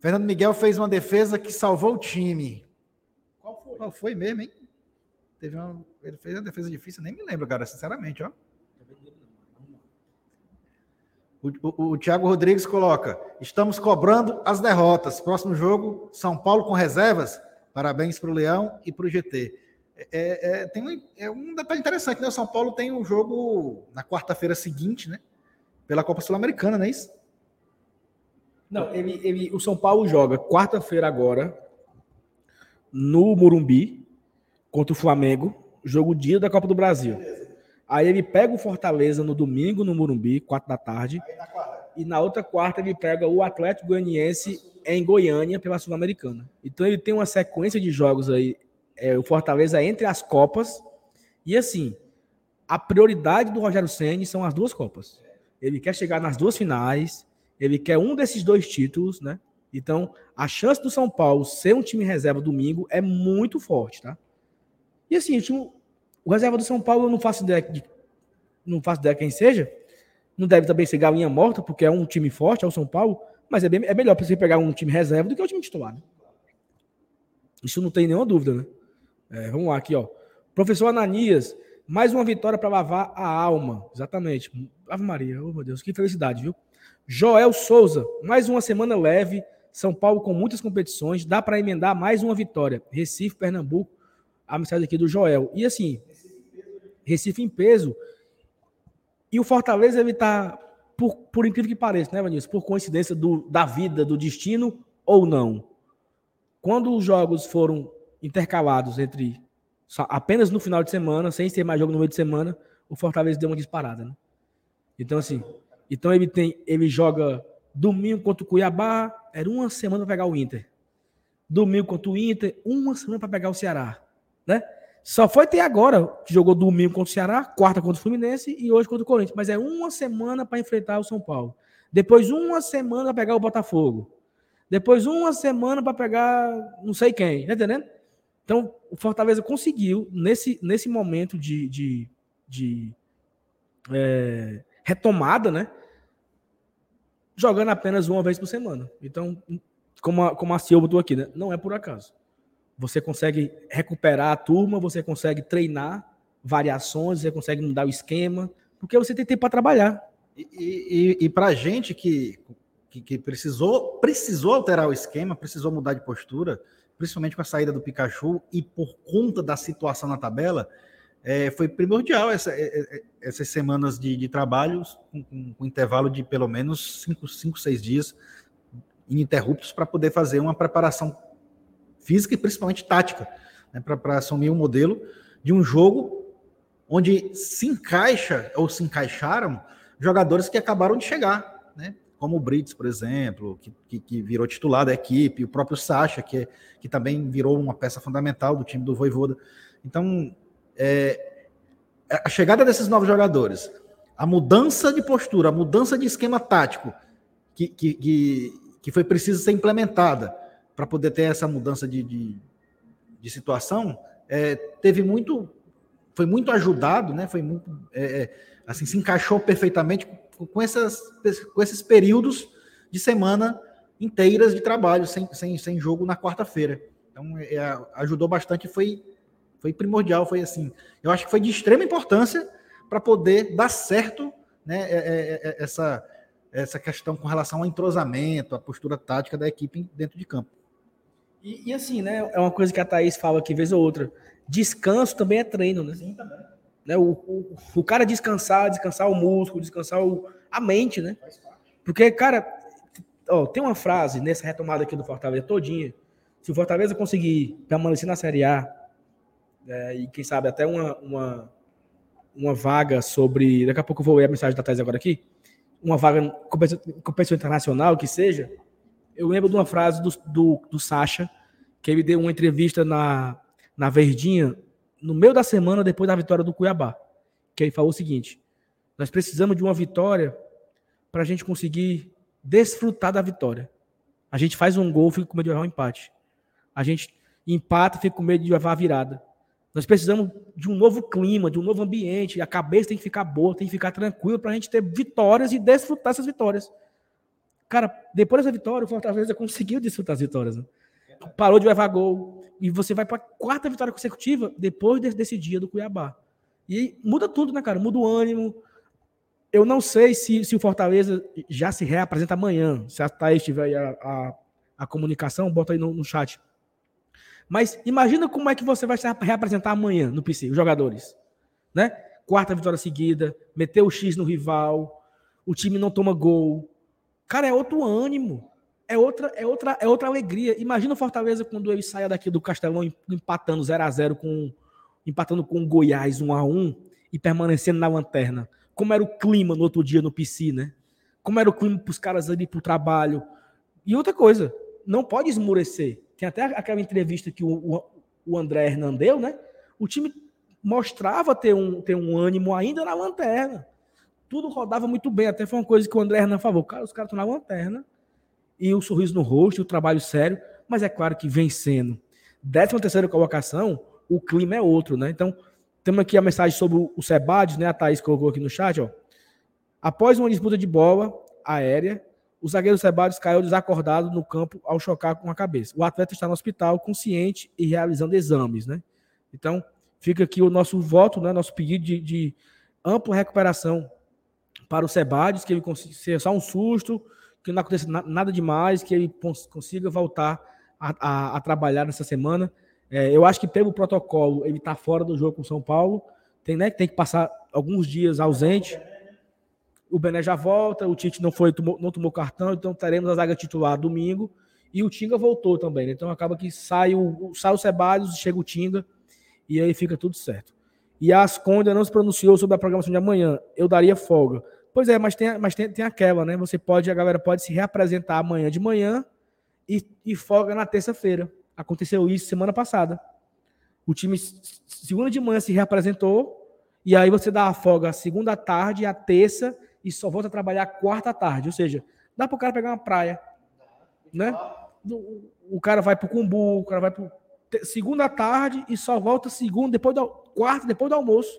Fernando Miguel fez uma defesa que salvou o time. Qual foi? Qual foi mesmo, hein? Teve uma, ele fez uma defesa difícil, nem me lembro, cara, sinceramente, ó. O, o, o Thiago Rodrigues coloca: estamos cobrando as derrotas. Próximo jogo, São Paulo com reservas. Parabéns para o Leão e para o GT. É, é, tem um, é um detalhe interessante, né? O São Paulo tem um jogo na quarta-feira seguinte, né? Pela Copa Sul-Americana, não é isso? Não, ele, ele, o São Paulo joga quarta-feira agora no Morumbi contra o Flamengo, jogo dia da Copa do Brasil. Aí ele pega o Fortaleza no domingo no Morumbi, quatro da tarde. E na outra quarta ele pega o Atlético Goianiense em Goiânia pela Sul-Americana. Então ele tem uma sequência de jogos aí, é, o Fortaleza entre as Copas. E assim, a prioridade do Rogério Ceni são as duas Copas. Ele quer chegar nas duas finais, ele quer um desses dois títulos, né? Então, a chance do São Paulo ser um time reserva domingo é muito forte, tá? E assim, o, time, o reserva do São Paulo eu não faço ideia de, não faço ideia quem seja. Não deve também ser galinha morta, porque é um time forte, é o São Paulo, mas é, bem, é melhor para você pegar um time reserva do que o time titular. Né? Isso não tem nenhuma dúvida, né? É, vamos lá aqui, ó. Professor Ananias, mais uma vitória para lavar a alma. Exatamente. Ave Maria, oh meu Deus, que felicidade, viu? Joel Souza, mais uma semana leve. São Paulo com muitas competições, dá para emendar mais uma vitória. Recife, Pernambuco, a mensagem aqui do Joel. E assim, Recife em peso. E o Fortaleza, ele tá, por, por incrível que pareça, né, Vanilson? Por coincidência do, da vida, do destino ou não. Quando os jogos foram intercalados entre apenas no final de semana, sem ter mais jogo no meio de semana, o Fortaleza deu uma disparada, né? Então, assim, então ele tem, ele joga domingo contra o Cuiabá, era uma semana para pegar o Inter. Domingo contra o Inter, uma semana para pegar o Ceará, né? Só foi ter agora que jogou domingo contra o Ceará, quarta contra o Fluminense e hoje contra o Corinthians, mas é uma semana para enfrentar o São Paulo. Depois uma semana para pegar o Botafogo. Depois uma semana para pegar não sei quem, tá entendendo? Então, o Fortaleza conseguiu, nesse, nesse momento de, de, de é, retomada, né? Jogando apenas uma vez por semana. Então, como a, como a Cia botou aqui, né? Não é por acaso. Você consegue recuperar a turma, você consegue treinar variações, você consegue mudar o esquema, porque você tem tempo para trabalhar. E, e, e para a gente que, que, que, precisou, precisou alterar o esquema, precisou mudar de postura, principalmente com a saída do Pikachu e por conta da situação na tabela, é, foi primordial essa, essas semanas de, de trabalho com, com, com, intervalo de pelo menos 5, cinco, seis dias ininterruptos para poder fazer uma preparação física e principalmente tática, né, para assumir um modelo de um jogo onde se encaixa ou se encaixaram jogadores que acabaram de chegar, né? como o Brits, por exemplo, que, que, que, virou titular da equipe, o próprio Sacha, que, que também virou uma peça fundamental do time do Voivoda. Então, é, a chegada desses novos jogadores, a mudança de postura, a mudança de esquema tático que, que, que, que foi preciso ser implementada para poder ter essa mudança de, de, de situação, é, teve muito, foi muito ajudado, né? Foi muito, é, é assim, se encaixou perfeitamente com, essas, com esses períodos de semana inteiras de trabalho, sem, sem, sem jogo na quarta-feira. Então, é, ajudou bastante, foi, foi primordial, foi assim. Eu acho que foi de extrema importância para poder dar certo né, é, é, é, essa, essa questão com relação ao entrosamento, a postura tática da equipe dentro de campo. E, e, assim, né? É uma coisa que a Thaís fala aqui, vez ou outra. Descanso também é treino, né? Sim, também. Né, o, o, o cara descansar, descansar o músculo, descansar o, a mente, né? Porque, cara, ó, tem uma frase nessa retomada aqui do Fortaleza todinha. Se o Fortaleza conseguir permanecer na Série A, é, e quem sabe até uma, uma, uma vaga sobre. Daqui a pouco eu vou ler a mensagem da Thais agora aqui. Uma vaga em competição internacional, que seja. Eu lembro de uma frase do, do, do Sacha, que ele deu uma entrevista na, na Verdinha, no meio da semana depois da vitória do Cuiabá. Que ele falou o seguinte: nós precisamos de uma vitória para a gente conseguir desfrutar da vitória. A gente faz um gol, fica com medo de levar um empate. A gente empata, fica com medo de levar a virada. Nós precisamos de um novo clima, de um novo ambiente. A cabeça tem que ficar boa, tem que ficar tranquila para a gente ter vitórias e desfrutar essas vitórias. Cara, depois dessa vitória, o Fortaleza conseguiu desfrutar as vitórias. Né? Parou de levar gol. E você vai para a quarta vitória consecutiva depois desse, desse dia do Cuiabá. E muda tudo, né, cara? Muda o ânimo. Eu não sei se, se o Fortaleza já se reapresenta amanhã. Se a Thaís tiver aí a, a, a comunicação, bota aí no, no chat. Mas imagina como é que você vai se reapresentar amanhã no PC, os jogadores. Né? Quarta vitória seguida, meteu o X no rival, o time não toma gol. Cara, é outro ânimo. É outra, é outra, é outra alegria. Imagina o Fortaleza quando ele saia daqui do Castelão empatando 0 a 0 com empatando com o Goiás 1 a 1 e permanecendo na lanterna. Como era o clima no outro dia no PC, né? Como era o clima para os caras ali para o trabalho. E outra coisa, não pode esmurecer. Tem até aquela entrevista que o, o, André Hernan deu, né? O time mostrava ter um, ter um ânimo ainda na lanterna. Tudo rodava muito bem. Até foi uma coisa que o André Hernan falou. Cara, os caras estão na lanterna. E o sorriso no rosto, o trabalho sério. Mas é claro que vencendo. Décima terceira colocação, o clima é outro, né? Então, temos aqui a mensagem sobre o Sebades, né? A Thaís colocou aqui no chat, ó. Após uma disputa de bola aérea, o zagueiro Sebades caiu desacordado no campo ao chocar com a cabeça. O atleta está no hospital consciente e realizando exames, né? Então, fica aqui o nosso voto, né? Nosso pedido de, de ampla recuperação para o Sebades, que ele consiga ser só um susto, que não aconteça nada demais, que ele consiga voltar a, a, a trabalhar nessa semana. É, eu acho que pelo protocolo ele está fora do jogo com o São Paulo, tem, né, tem que passar alguns dias ausente o Bené já volta, o Tite não foi, tomou, não tomou cartão, então teremos a zaga titular domingo. E o Tinga voltou também, né? Então acaba que sai o, sai o Ceballos, chega o Tinga, e aí fica tudo certo. E a Ascon ainda não se pronunciou sobre a programação de amanhã. Eu daria folga. Pois é, mas tem, mas tem, tem aquela, né? Você pode, a galera pode se reapresentar amanhã de manhã e, e folga na terça-feira. Aconteceu isso semana passada. O time, segunda de manhã, se reapresentou, e aí você dá a folga segunda tarde, a terça, e só volta a trabalhar quarta tarde. Ou seja, dá para o cara pegar uma praia. Né? O cara vai para o Cumbu, o cara vai para segunda tarde e só volta segunda, depois do quarta, depois do almoço,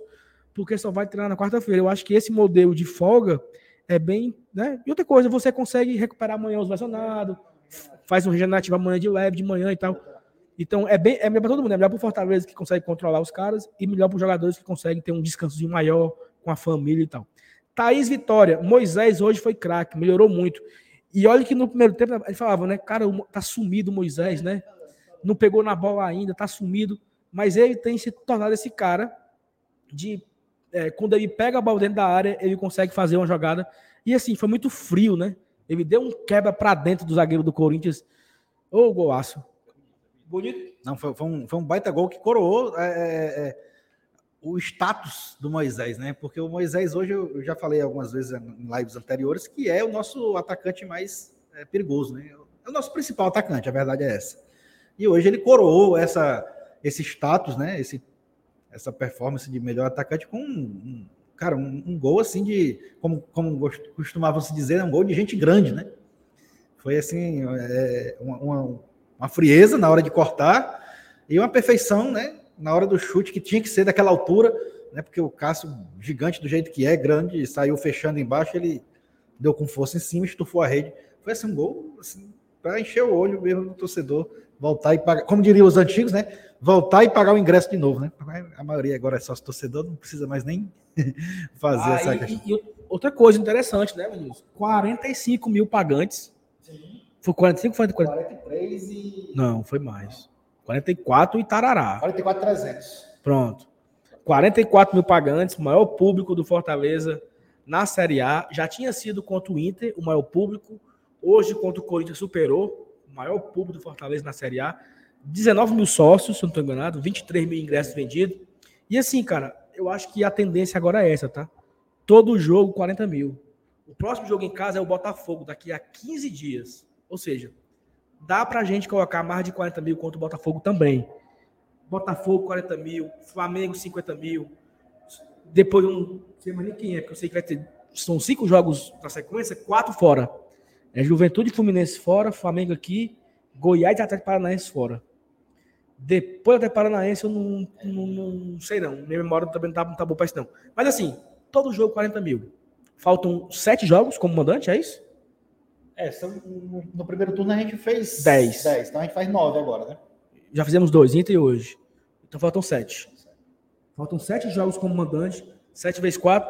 porque só vai treinar na quarta-feira. Eu acho que esse modelo de folga é bem. Né? E outra coisa, você consegue recuperar amanhã os lesionados, faz um regenerativo amanhã de leve, de manhã e tal. Então é bem é melhor para todo mundo, é melhor para o Fortaleza que consegue controlar os caras e melhor para os jogadores que conseguem ter um descanso maior com a família e tal. Thaís Vitória, Moisés hoje foi craque, melhorou muito. E olha que no primeiro tempo ele falava, né? Cara, tá sumido Moisés, né? Não pegou na bola ainda, tá sumido. Mas ele tem se tornado esse cara de. É, quando ele pega a bola dentro da área, ele consegue fazer uma jogada. E assim, foi muito frio, né? Ele deu um quebra para dentro do zagueiro do Corinthians. Ô, golaço. Bonito. Não, foi, foi, um, foi um baita gol que coroou. É, é, é o status do Moisés, né? Porque o Moisés hoje eu já falei algumas vezes em lives anteriores que é o nosso atacante mais é, perigoso, né? É o nosso principal atacante, a verdade é essa. E hoje ele coroou essa esse status, né? Esse essa performance de melhor atacante com um, cara, um, um, gol assim de como como costumavam se dizer, um gol de gente grande, né? Foi assim, é, uma, uma, uma frieza na hora de cortar e uma perfeição, né? na hora do chute, que tinha que ser daquela altura, né? Porque o Cássio, gigante do jeito que é, grande, saiu fechando embaixo, ele deu com força em cima, estufou a rede. Foi assim um gol assim, para encher o olho mesmo do torcedor, voltar e pagar, como diriam os antigos, né? Voltar e pagar o ingresso de novo, né? A maioria agora é sócio torcedor, não precisa mais nem fazer ah, essa e, questão. E outra coisa interessante, né, Manilson? 45 mil pagantes. Sim. Foi 45 foi 43 e. Não, foi mais. 44 e Tarará. 44,300. Pronto. 44 mil pagantes, maior público do Fortaleza na Série A. Já tinha sido contra o Inter, o maior público. Hoje, contra o Corinthians, superou maior público do Fortaleza na Série A. 19 mil sócios, se não estou enganado, 23 mil ingressos vendidos. E assim, cara, eu, eu acho que a tendência agora é essa, tá? Todo jogo, 40 mil. O próximo jogo em casa é o Botafogo, daqui a 15 dias. Ou seja, dá pra gente colocar mais de 40 mil contra o Botafogo também. Botafogo, 40 mil. Flamengo, 50 mil. Depois, um, não sei mais nem quem é, porque eu sei que vai ter. São cinco jogos na sequência, quatro fora. É Juventude Fluminense fora, Flamengo aqui, Goiás e Atlético Paranaense fora. Depois Atlético Paranaense, eu não, não, não, sei não. Minha memória também não tá, não tá boa pra isso não. Mas assim, todo jogo 40 mil. Faltam sete jogos como mandante, é isso? É, são, no primeiro turno a gente fez 10. 10. Então a gente faz 9 agora, né? Já fizemos dois, Inter e hoje. Então faltam sete. Faltam sete jogos como mandante. 7 vezes 4,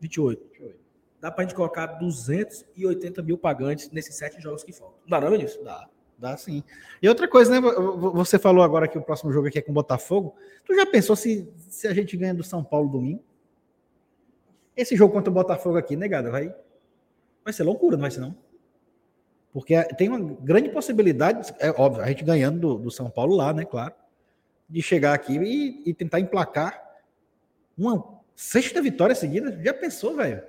28. 28. Dá pra gente colocar 280 mil pagantes nesses sete jogos que faltam. Dá não, Vinícius? Dá. Dá sim. E outra coisa, né? Você falou agora que o próximo jogo aqui é com o Botafogo. Tu já pensou se, se a gente ganha do São Paulo domingo? Esse jogo contra o Botafogo aqui, negado, vai, vai ser loucura, não vai ser não? Porque tem uma grande possibilidade, é óbvio, a gente ganhando do, do São Paulo lá, né? Claro, de chegar aqui e, e, tentar emplacar uma sexta vitória seguida. Já pensou, velho?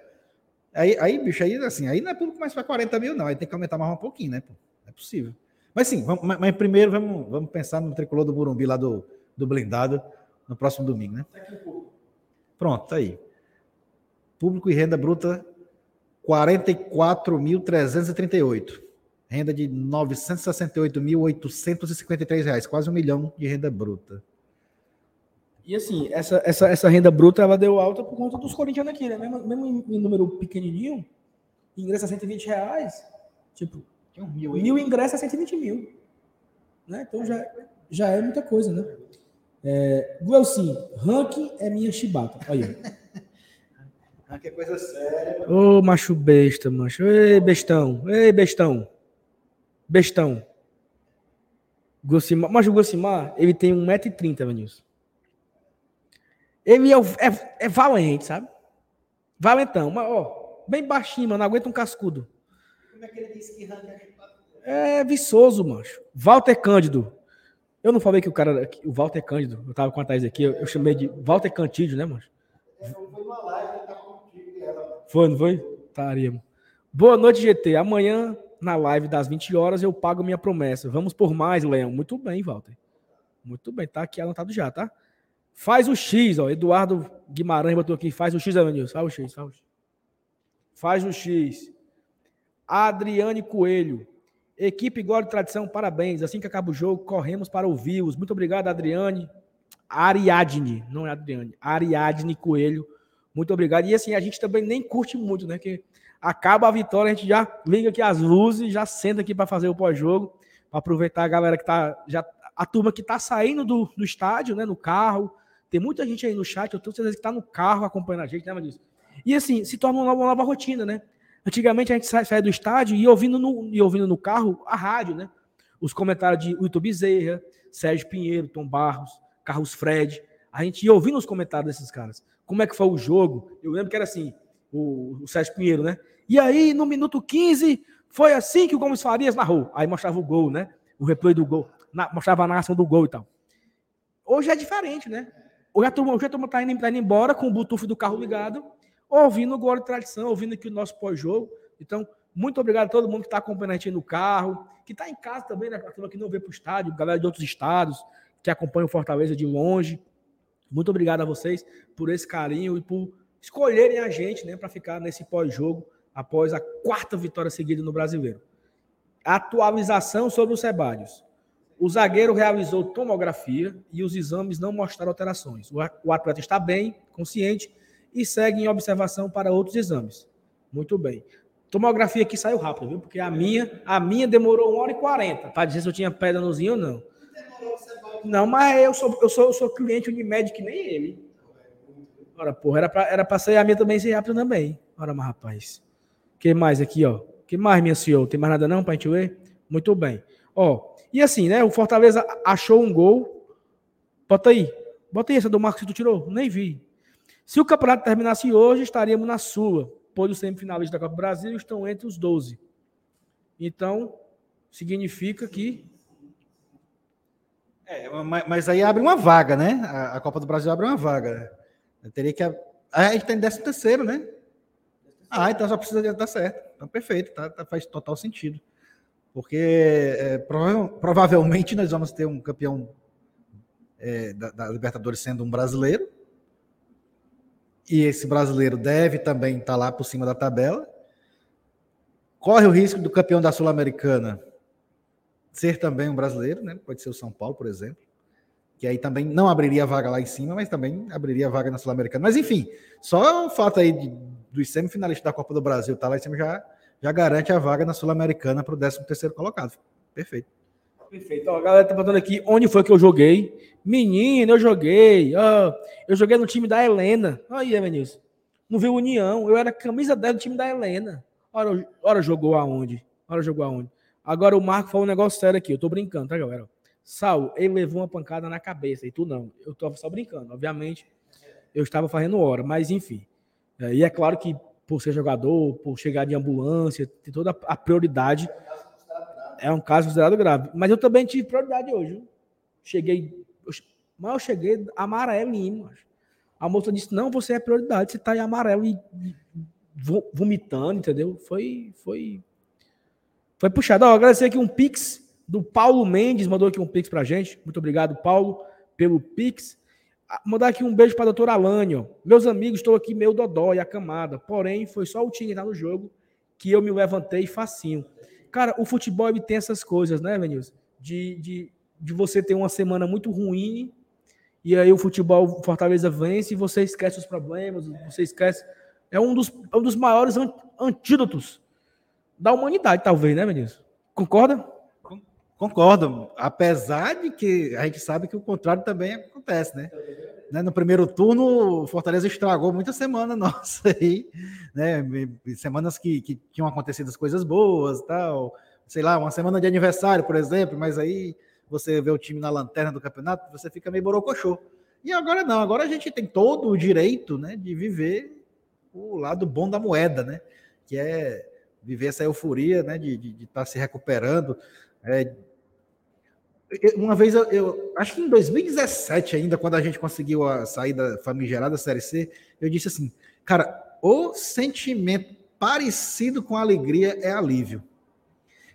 Aí, aí, bicho, aí assim, aí não é público mais para 40 mil, não. Aí tem que aumentar mais um pouquinho, né? Pô? É possível. Mas sim, vamos, mas primeiro vamos, vamos pensar no tricolor do Burumbi lá do, do blindado no próximo domingo, né? Pronto, tá aí. Público e renda bruta 44.338. Renda de 968.853 reais, quase um milhão de renda bruta. E assim, essa, essa, essa renda bruta ela deu alta por conta dos corintianos aqui, né? Mesmo, mesmo em, em número pequenininho, ingressa 120 reais. Tipo, um mil, mil ingressos a 120 mil. Né? Então já, já é muita coisa, né? É, Guelcim, ranking é minha chibata. Aí, ranking é coisa séria. Ô, macho besta, macho. Ei, bestão. Ei, bestão. Bestão. Gossimar, mas o Gossimar, ele tem 1,30m, Vanilson. Ele é, é, é valente, sabe? Valentão, mas ó, bem baixinho, mano, não aguenta um cascudo. Como é que ele disse que é, é viçoso, macho. Walter Cândido. Eu não falei que o cara, o Walter Cândido, eu tava com a Thaís aqui, eu, eu chamei de Walter Cantídio, né, macho? É, foi uma live, ele tava contigo ela. Foi, não foi? Taria. Boa noite, GT. Amanhã na live das 20 horas, eu pago minha promessa. Vamos por mais, Leão. Muito bem, Walter. Muito bem, tá aqui anotado já, tá? Faz o X, ó. Eduardo Guimarães botou aqui. Faz o X, Evanilson. Faz o X, faz o X. Faz o X. Adriane Coelho. Equipe Glória e Tradição, parabéns. Assim que acaba o jogo, corremos para ouvir-os. Muito obrigado, Adriane. Ariadne, não é Adriane. Ariadne Coelho. Muito obrigado. E assim, a gente também nem curte muito, né? Que Acaba a vitória, a gente já liga aqui as luzes, já senta aqui para fazer o pós-jogo, para aproveitar a galera que tá já a turma que tá saindo do, do estádio, né, no carro. Tem muita gente aí no chat, eu tenho certeza que tá no carro acompanhando a gente, lembra disso? E assim, se torna uma nova, rotina, né? Antigamente a gente saía do estádio e ouvindo no, e ouvindo no carro a rádio, né? Os comentários de Wilton Bezerra, Sérgio Pinheiro, Tom Barros, Carlos Fred. A gente ia ouvindo os comentários desses caras. Como é que foi o jogo? Eu lembro que era assim, o, o Sérgio Pinheiro, né? E aí, no minuto 15, foi assim que o Gomes Farias narrou. Aí mostrava o gol, né? O replay do gol. Na, mostrava a narração do gol e tal. Hoje é diferente, né? Hoje a turma, hoje tá, indo, tá indo embora com o Bluetooth do carro ligado, ouvindo o gol de tradição, ouvindo aqui o nosso pós-jogo. Então, muito obrigado a todo mundo que está acompanhando a gente no carro, que está em casa também, né? A que não vê para o estádio, galera de outros estados, que acompanha o Fortaleza de longe. Muito obrigado a vocês por esse carinho e por escolherem a gente, né, para ficar nesse pós-jogo após a quarta vitória seguida no Brasileiro. Atualização sobre o Sebadios. O zagueiro realizou tomografia e os exames não mostraram alterações. O atleta está bem, consciente e segue em observação para outros exames. Muito bem. Tomografia aqui saiu rápido, viu? Porque a minha, a minha demorou 1 hora e 40 para dizer se eu tinha pedra no zinho ou não. Não, mas eu sou, eu sou, eu sou cliente Unimed que nem ele. Ora, porra, era para era pra sair a minha também ser rápido também. Ora, mas rapaz que mais aqui, ó? que mais, minha senhora? Tem mais nada não para a gente ver? Muito bem. Ó, e assim, né? O Fortaleza achou um gol. Bota aí. Bota aí essa do Marcos que tu tirou. Nem vi. Se o campeonato terminasse hoje, estaríamos na sua. Pois os semifinalistas da Copa do Brasil estão entre os 12. Então, significa que. É, mas aí abre uma vaga, né? A Copa do Brasil abre uma vaga. Eu teria que. A gente tem décimo terceiro, né? Ah, então só precisa dar certo. Então, perfeito, tá, tá faz total sentido. Porque é, provavelmente nós vamos ter um campeão é, da, da, Libertadores sendo um brasileiro. E esse brasileiro deve também estar tá lá por cima da tabela. Corre o risco do campeão da Sul-Americana ser também um brasileiro, né? Pode ser o São Paulo, por exemplo que aí também não abriria vaga lá em cima, mas também abriria vaga na Sul-Americana. Mas enfim, só o fato aí dos semifinalistas da Copa do Brasil estar tá lá em cima já, já garante a vaga na Sul-Americana para o 13 terceiro colocado. Perfeito. Perfeito. Ó, a galera tá perguntando aqui onde foi que eu joguei. Menino, eu joguei. Ó, eu joguei no time da Helena. Aí, Evanilson. Não viu União. Eu era camisa 10 do time da Helena. Ora, ora jogou aonde? Ora jogou aonde? Agora o Marco falou um negócio sério aqui. Eu tô brincando, tá, galera? Sal, ele levou uma pancada na cabeça e tu não. Eu tô só brincando. Obviamente, eu estava fazendo hora, mas enfim. É, e é claro que por ser jogador, por chegar de ambulância, tem toda a prioridade. É um caso considerado grave. Mas eu também tive prioridade hoje. Cheguei, mas eu cheguei amarelinho. A moça disse: Não, você é prioridade, você está em amarelo e vomitando, entendeu? Foi, foi, foi puxado. Ó, agradecer aqui um Pix do Paulo Mendes, mandou aqui um Pix pra gente. Muito obrigado, Paulo, pelo Pix. Ah, mandar aqui um beijo para a doutora Alane. Meus amigos, estou aqui meio dodó e acamada. Porém, foi só o time estar no jogo que eu me levantei facinho. Cara, o futebol ele tem essas coisas, né, Vinícius? De, de, de você ter uma semana muito ruim e aí o futebol Fortaleza vence e você esquece os problemas, você esquece. É um dos, é um dos maiores antídotos da humanidade, talvez, né, Vinícius? Concorda? Concordo, apesar de que a gente sabe que o contrário também acontece, né? né? No primeiro turno, o Fortaleza estragou muita semana nossa aí, né? Semanas que, que tinham acontecido as coisas boas tal. Sei lá, uma semana de aniversário, por exemplo, mas aí você vê o time na lanterna do campeonato, você fica meio borocochô. E agora não, agora a gente tem todo o direito né, de viver o lado bom da moeda, né? Que é viver essa euforia né, de estar tá se recuperando. É, uma vez eu, eu, acho que em 2017 ainda, quando a gente conseguiu a saída famigerada da Série C, eu disse assim, cara, o sentimento parecido com alegria é alívio.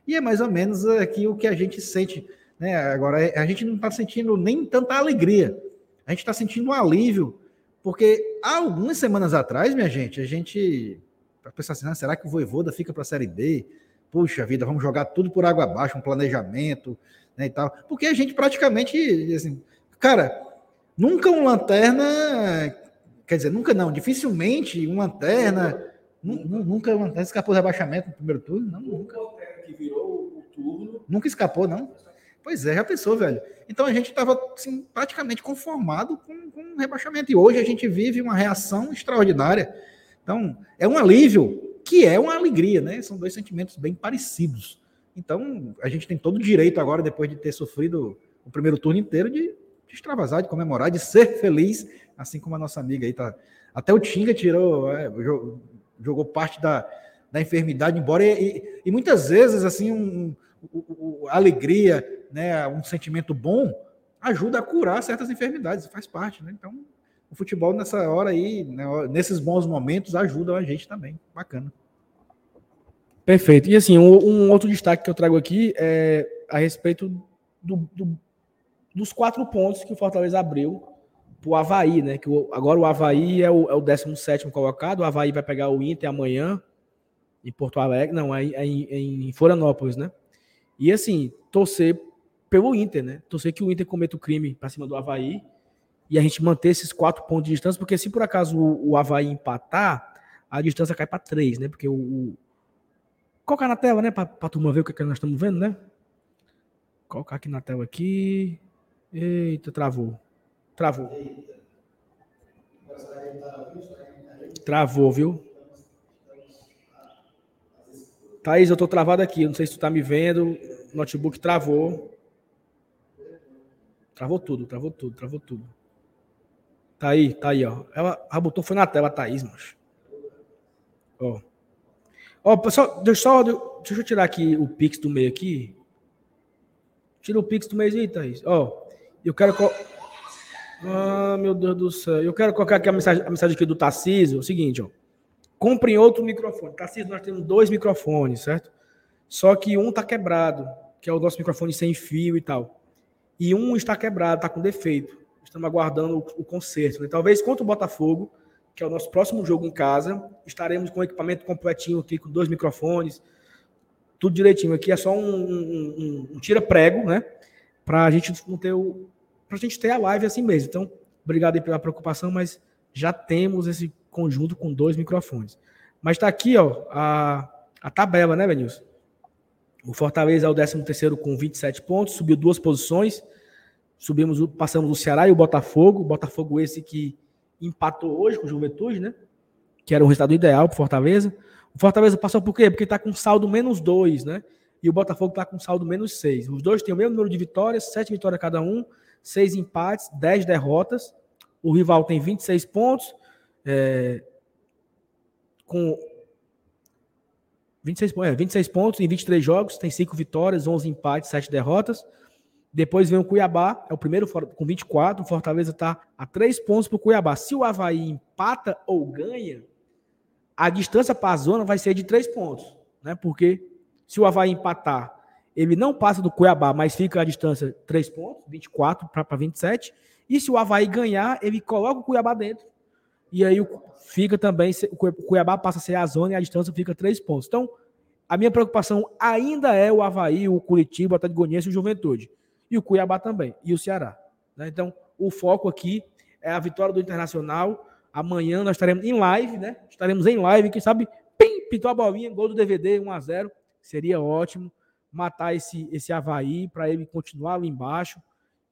E é mais ou menos aqui o que a gente sente, né? Agora a gente não está sentindo nem tanta alegria, a gente está sentindo um alívio, porque há algumas semanas atrás, minha gente, a gente para pensar assim, ah, será que o Voivoda fica para a Série B? Puxa vida, vamos jogar tudo por água abaixo, um planejamento, né, e tal. Porque a gente praticamente, assim, cara, nunca um lanterna, quer dizer, nunca não, dificilmente um lanterna, nunca um lanterna escapou do rebaixamento no primeiro turno, não, nunca. que virou o turno. Nunca escapou, não. Pois é, já pensou, velho. Então a gente estava assim, praticamente conformado com, com o rebaixamento. E hoje a gente vive uma reação extraordinária. Então, é um alívio que é uma alegria, né? São dois sentimentos bem parecidos. Então, a gente tem todo o direito agora, depois de ter sofrido o primeiro turno inteiro, de, de extravasar, de comemorar, de ser feliz, assim como a nossa amiga aí tá. Até o Tinga tirou, é, jogou parte da, da enfermidade embora, e, e, e muitas vezes, assim, um, um, um, alegria, né, um sentimento bom, ajuda a curar certas enfermidades, faz parte, né? Então, o futebol nessa hora aí, né, nesses bons momentos, ajuda a gente também. Bacana. Perfeito. E assim, um, um, outro destaque que eu trago aqui é a respeito do, do, dos quatro pontos que o Fortaleza abriu para o Havaí, né? Que o, agora o Havaí é o, é o 17 colocado, o Havaí vai pegar o Inter amanhã em Porto Alegre, não, é, é em, em Florianópolis, né? E assim, torcer pelo Inter, né? Torcer que o Inter cometa o crime para cima do Havaí e a gente manter esses quatro pontos de distância, porque se por acaso o, o Havaí empatar, a distância cai para três, né? Porque o, Colocar na tela, né? Para a turma ver o que, é que nós estamos vendo, né? Colocar aqui na tela aqui. Eita, travou. Travou. Travou, viu? Thaís, eu tô travado aqui. Não sei se tu tá me vendo. Notebook travou. Travou tudo, travou tudo, travou tudo. Tá aí, tá aí, ó. Ela, botou, foi na tela, Thaís, mas. Ó. Ó, pessoal, deixa, só, deixa eu tirar aqui o Pix do meio aqui. Tira o Pix do meio aí, Thaís. Ó, eu quero. Ah, meu Deus do céu. Eu quero colocar aqui a mensagem, a mensagem aqui do Tarcísio. É o seguinte, ó. Comprem outro microfone. Tarcísio, nós temos dois microfones, certo? Só que um tá quebrado, que é o nosso microfone sem fio e tal. E um está quebrado, tá com defeito. Estamos aguardando o, o conserto. Né? Talvez contra o Botafogo, que é o nosso próximo jogo em casa, estaremos com o equipamento completinho aqui, com dois microfones, tudo direitinho. Aqui é só um, um, um, tira-prego, né? Para a gente não ter o. Para a gente ter a live assim mesmo. Então, obrigado pela preocupação, mas já temos esse conjunto com dois microfones. Mas está aqui, ó, a, a tabela, né, Benilson? O Fortaleza é o 13 terceiro com 27 pontos, subiu duas posições. Subimos, passamos o Ceará e o Botafogo. O Botafogo esse que empatou hoje com o Juventude, né? Que era o resultado ideal para Fortaleza. O Fortaleza passou por quê? Porque está com saldo menos dois, né? E o Botafogo está com saldo menos seis. Os dois têm o mesmo número de vitórias, sete vitórias cada um, seis empates, dez derrotas. O rival tem 26 pontos, é, com 26, é, 26 pontos em 23 jogos, tem cinco vitórias, 11 empates, sete derrotas. Depois vem o Cuiabá, é o primeiro com 24. O Fortaleza está a três pontos para o Cuiabá. Se o Havaí empata ou ganha, a distância para a zona vai ser de três pontos. Né? Porque se o Havaí empatar, ele não passa do Cuiabá, mas fica a distância três pontos, 24 para 27. E se o Havaí ganhar, ele coloca o Cuiabá dentro. E aí fica também, o Cuiabá passa a ser a zona e a distância fica três pontos. Então, a minha preocupação ainda é o Havaí, o Curitiba, o Atlético Goianiense e o Juventude e o Cuiabá também, e o Ceará. Né? Então, o foco aqui é a vitória do Internacional. Amanhã nós estaremos em live, né? Estaremos em live, quem sabe, pim, pintou a bolinha, gol do DVD, 1 a 0 Seria ótimo matar esse, esse Havaí para ele continuar ali embaixo.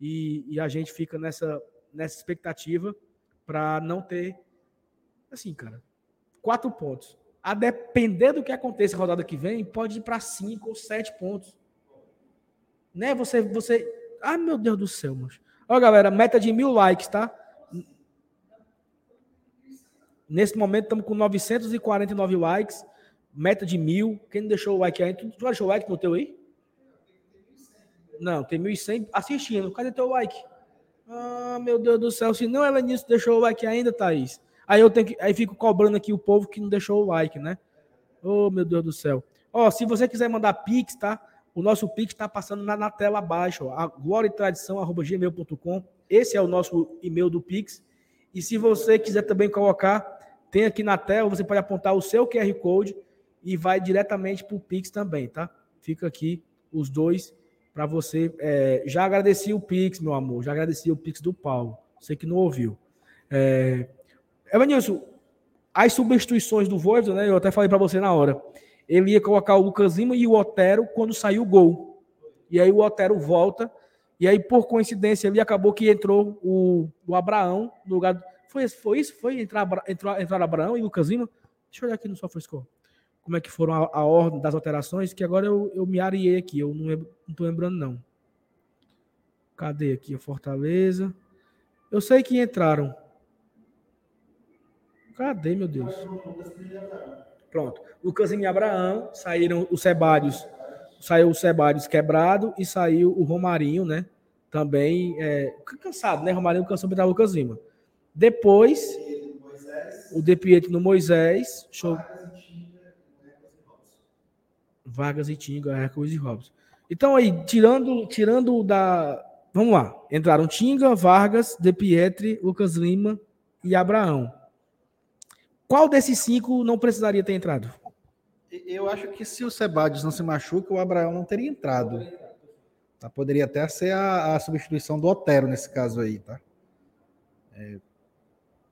E, e a gente fica nessa, nessa expectativa para não ter, assim, cara, quatro pontos. A depender do que aconteça na rodada que vem, pode ir para cinco ou sete pontos né? Você, você. Ah, meu Deus do céu, mas. Ó, galera, meta de mil likes, tá? Nesse momento estamos com 949 likes, meta de mil. Quem não deixou o like aí? Tu, tu o like no teu aí? Não, tem 1.100 assistindo. Cadê teu like? Ah, meu Deus do céu. Se não, ela nisso deixou o like ainda, Thaís. Aí eu tenho que, aí fico cobrando aqui o povo que não deixou o like, né? Oh, meu Deus do céu. Ó, se você quiser mandar pix, tá? O nosso Pix está passando na, na, tela abaixo, a gloriatradição.gmail.com. Esse é o nosso e-mail do Pix. E se você quiser também colocar, tem aqui na tela, você pode apontar o seu QR Code e vai diretamente para o Pix também, tá? Fica aqui os dois para você. É, já agradeci o Pix, meu amor, já agradeci o Pix do Paulo. Você que não ouviu. É, Evanilson, as substituições do Voivoda, né? Eu até falei para você na hora ele ia colocar o Lucas Lima e o Otero quando saiu o gol. E aí o Otero volta, e aí por coincidência ele acabou que entrou o, o Abraão no lugar. Foi, foi isso? Foi entrar, entrar, entrar Abraão e Lucas Lima? Deixa eu olhar aqui no SofaScore. Como é que foram a, a, ordem das alterações, que agora eu, eu me areei aqui, eu não, não tô lembrando não. Cadê aqui a Fortaleza? Eu sei que entraram. Cadê, meu Deus? Pronto. Lucas e Abraão, saíram os Sebádios, saiu o Sebádios quebrado e saiu o Romarinho, né? Também é, cansado, né? Romarinho cansou dar Lucas Lima. Depois, o De Pietro no Moisés, show. Vargas e Tinga, Hércules e Robson. Então aí, tirando, tirando da. Vamos lá. Entraram Tinga, Vargas, De Pietri, Lucas Lima e Abraão. Qual desses cinco não precisaria ter entrado? Eu acho que se o Sebadios não se machuca, o Abraão não teria entrado. Tá? Poderia até ser a, a, substituição do Otero nesse caso aí, tá? É,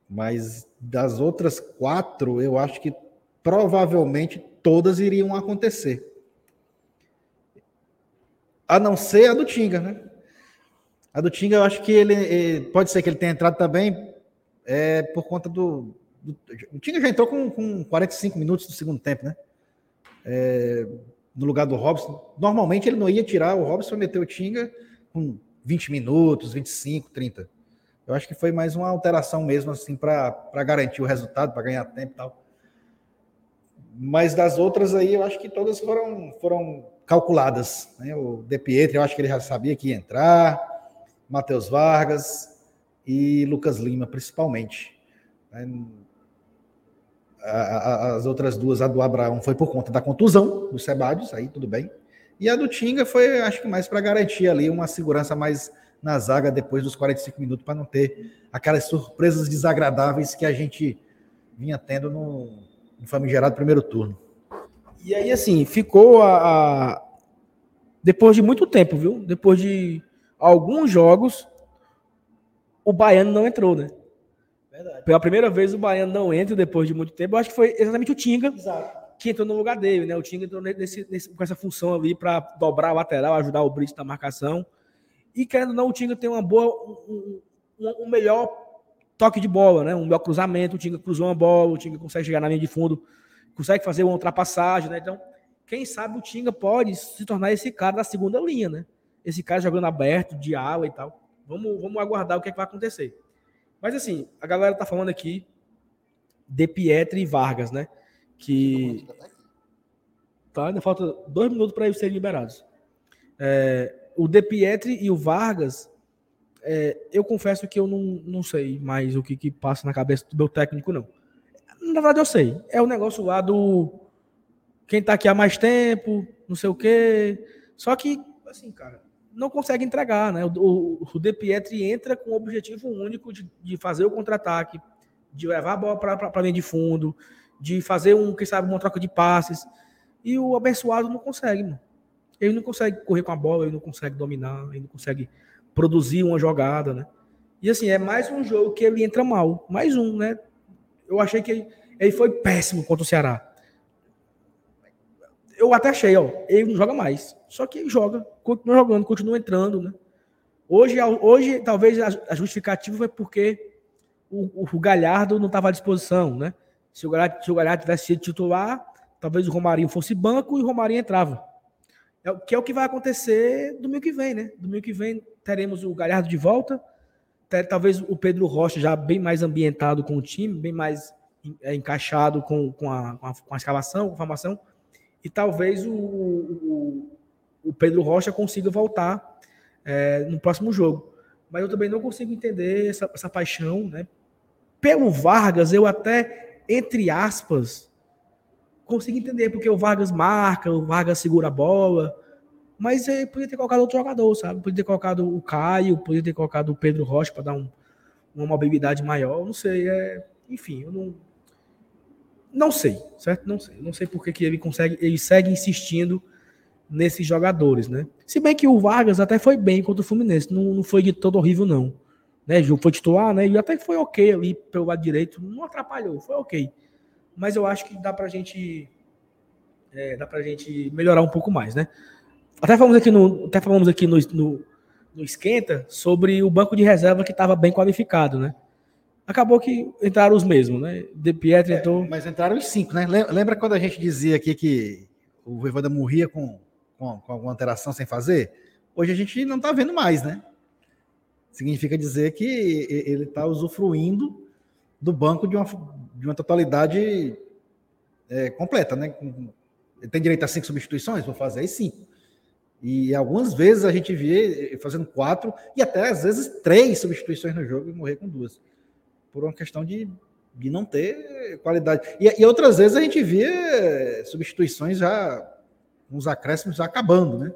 mas das outras quatro, eu acho que provavelmente todas iriam acontecer. A não ser a do Tinga, né? A do Tinga, eu acho que ele, ele pode ser que ele tenha entrado também é, por conta do, o Tinga já entrou com, com 45 minutos do segundo tempo, né? É, no lugar do Robson. Normalmente ele não ia tirar o Robson e meter o Tinga com 20 minutos, 25, 30. Eu acho que foi mais uma alteração mesmo, assim, para garantir o resultado, para ganhar tempo e tal. Mas das outras aí, eu acho que todas foram, foram calculadas. Né? O De Pietri, eu acho que ele já sabia que ia entrar. Matheus Vargas, e Lucas Lima, principalmente. As outras duas, a do Abraão foi por conta da contusão do Sebadios, aí tudo bem. E a do Tinga foi, acho que mais para garantir ali uma segurança mais na zaga depois dos 45 minutos, para não ter aquelas surpresas desagradáveis que a gente vinha tendo no, no famigerado primeiro turno. E aí, assim, ficou a, a, Depois de muito tempo, viu? Depois de alguns jogos, o Baiano não entrou, né? Verdade. Pela primeira vez o Baiano não entra depois de muito tempo. Eu acho que foi exatamente o Tinga Exato. que entrou no lugar dele, né? O Tinga entrou nesse, nesse, com essa função ali para dobrar a lateral, ajudar o Brito na marcação. E querendo ou não, o Tinga tem uma boa, um, um, um, melhor toque de bola, né? Um melhor cruzamento. O Tinga cruzou uma bola, o Tinga consegue chegar na linha de fundo, consegue fazer uma ultrapassagem, né? Então, quem sabe o Tinga pode se tornar esse cara da segunda linha, né? Esse cara jogando aberto, de ala e tal. Vamos, vamos aguardar o que, é que vai acontecer. Mas assim, a galera tá falando aqui de Pietri e Vargas, né? Que. Tá, ainda falta dois minutos para eles serem liberados. É, o De Pietri e o Vargas, é, eu confesso que eu não, não sei mais o que, que passa na cabeça do meu técnico, não. Na verdade, eu sei. É o negócio lá do. Quem tá aqui há mais tempo, não sei o quê. Só que, assim, cara, não consegue entregar, né? O, o, o De Pietri entra com o objetivo único de, de fazer o contra-ataque, de levar a bola para a linha de fundo, de fazer um, quem sabe, uma troca de passes. E o abençoado não consegue, mano. Ele não consegue correr com a bola, ele não consegue dominar, ele não consegue produzir uma jogada, né? E assim, é mais um jogo que ele entra mal. Mais um, né? Eu achei que ele, ele foi péssimo contra o Ceará eu até achei, ó, ele não joga mais. Só que joga, continua jogando, continua entrando, né? Hoje, hoje talvez a justificativa foi porque o, o Galhardo não estava à disposição, né? Se o Galhardo, se o Galhardo tivesse sido titular, talvez o Romarinho fosse banco e o Romarinho entrava. É, que é o que vai acontecer domingo que vem, né? Domingo que vem teremos o Galhardo de volta, ter, talvez o Pedro Rocha já bem mais ambientado com o time, bem mais é, encaixado com, com, a, com, a, com a escalação, com a formação e talvez o, o, o Pedro Rocha consiga voltar é, no próximo jogo. Mas eu também não consigo entender essa, essa paixão, né? Pelo Vargas, eu até, entre aspas, consigo entender, porque o Vargas marca, o Vargas segura a bola, mas ele podia ter colocado outro jogador, sabe? Podia ter colocado o Caio, podia ter colocado o Pedro Rocha para dar um, uma mobilidade maior, não sei, é, enfim, eu não, não sei, certo? Não sei. Não sei por que, que ele consegue, ele segue insistindo nesses jogadores, né? Se bem que o Vargas até foi bem contra o Fluminense, não, não foi de todo horrível, não. Né? Foi titular, né? E até foi ok ali pelo lado direito, não atrapalhou, foi ok. Mas eu acho que dá pra gente. É, dá pra gente melhorar um pouco mais, né? Até falamos aqui no, até falamos aqui no, no, no Esquenta sobre o banco de reserva que estava bem qualificado, né? acabou que entraram os mesmos, né? De Pietro é, entrou. Mas entraram os cinco, né? Lembra quando a gente dizia aqui que o Voivoda morria com, com, com alguma alteração sem fazer? Hoje a gente não está vendo mais, né? Significa dizer que ele está usufruindo do banco de uma, de uma totalidade é, completa, né? Ele tem direito a cinco substituições? Vou fazer aí cinco. E algumas vezes a gente vê fazendo quatro e até às vezes três substituições no jogo e morrer com duas por uma questão de, de não ter qualidade. E, e outras vezes a gente via substituições já, uns acréscimos acabando, né?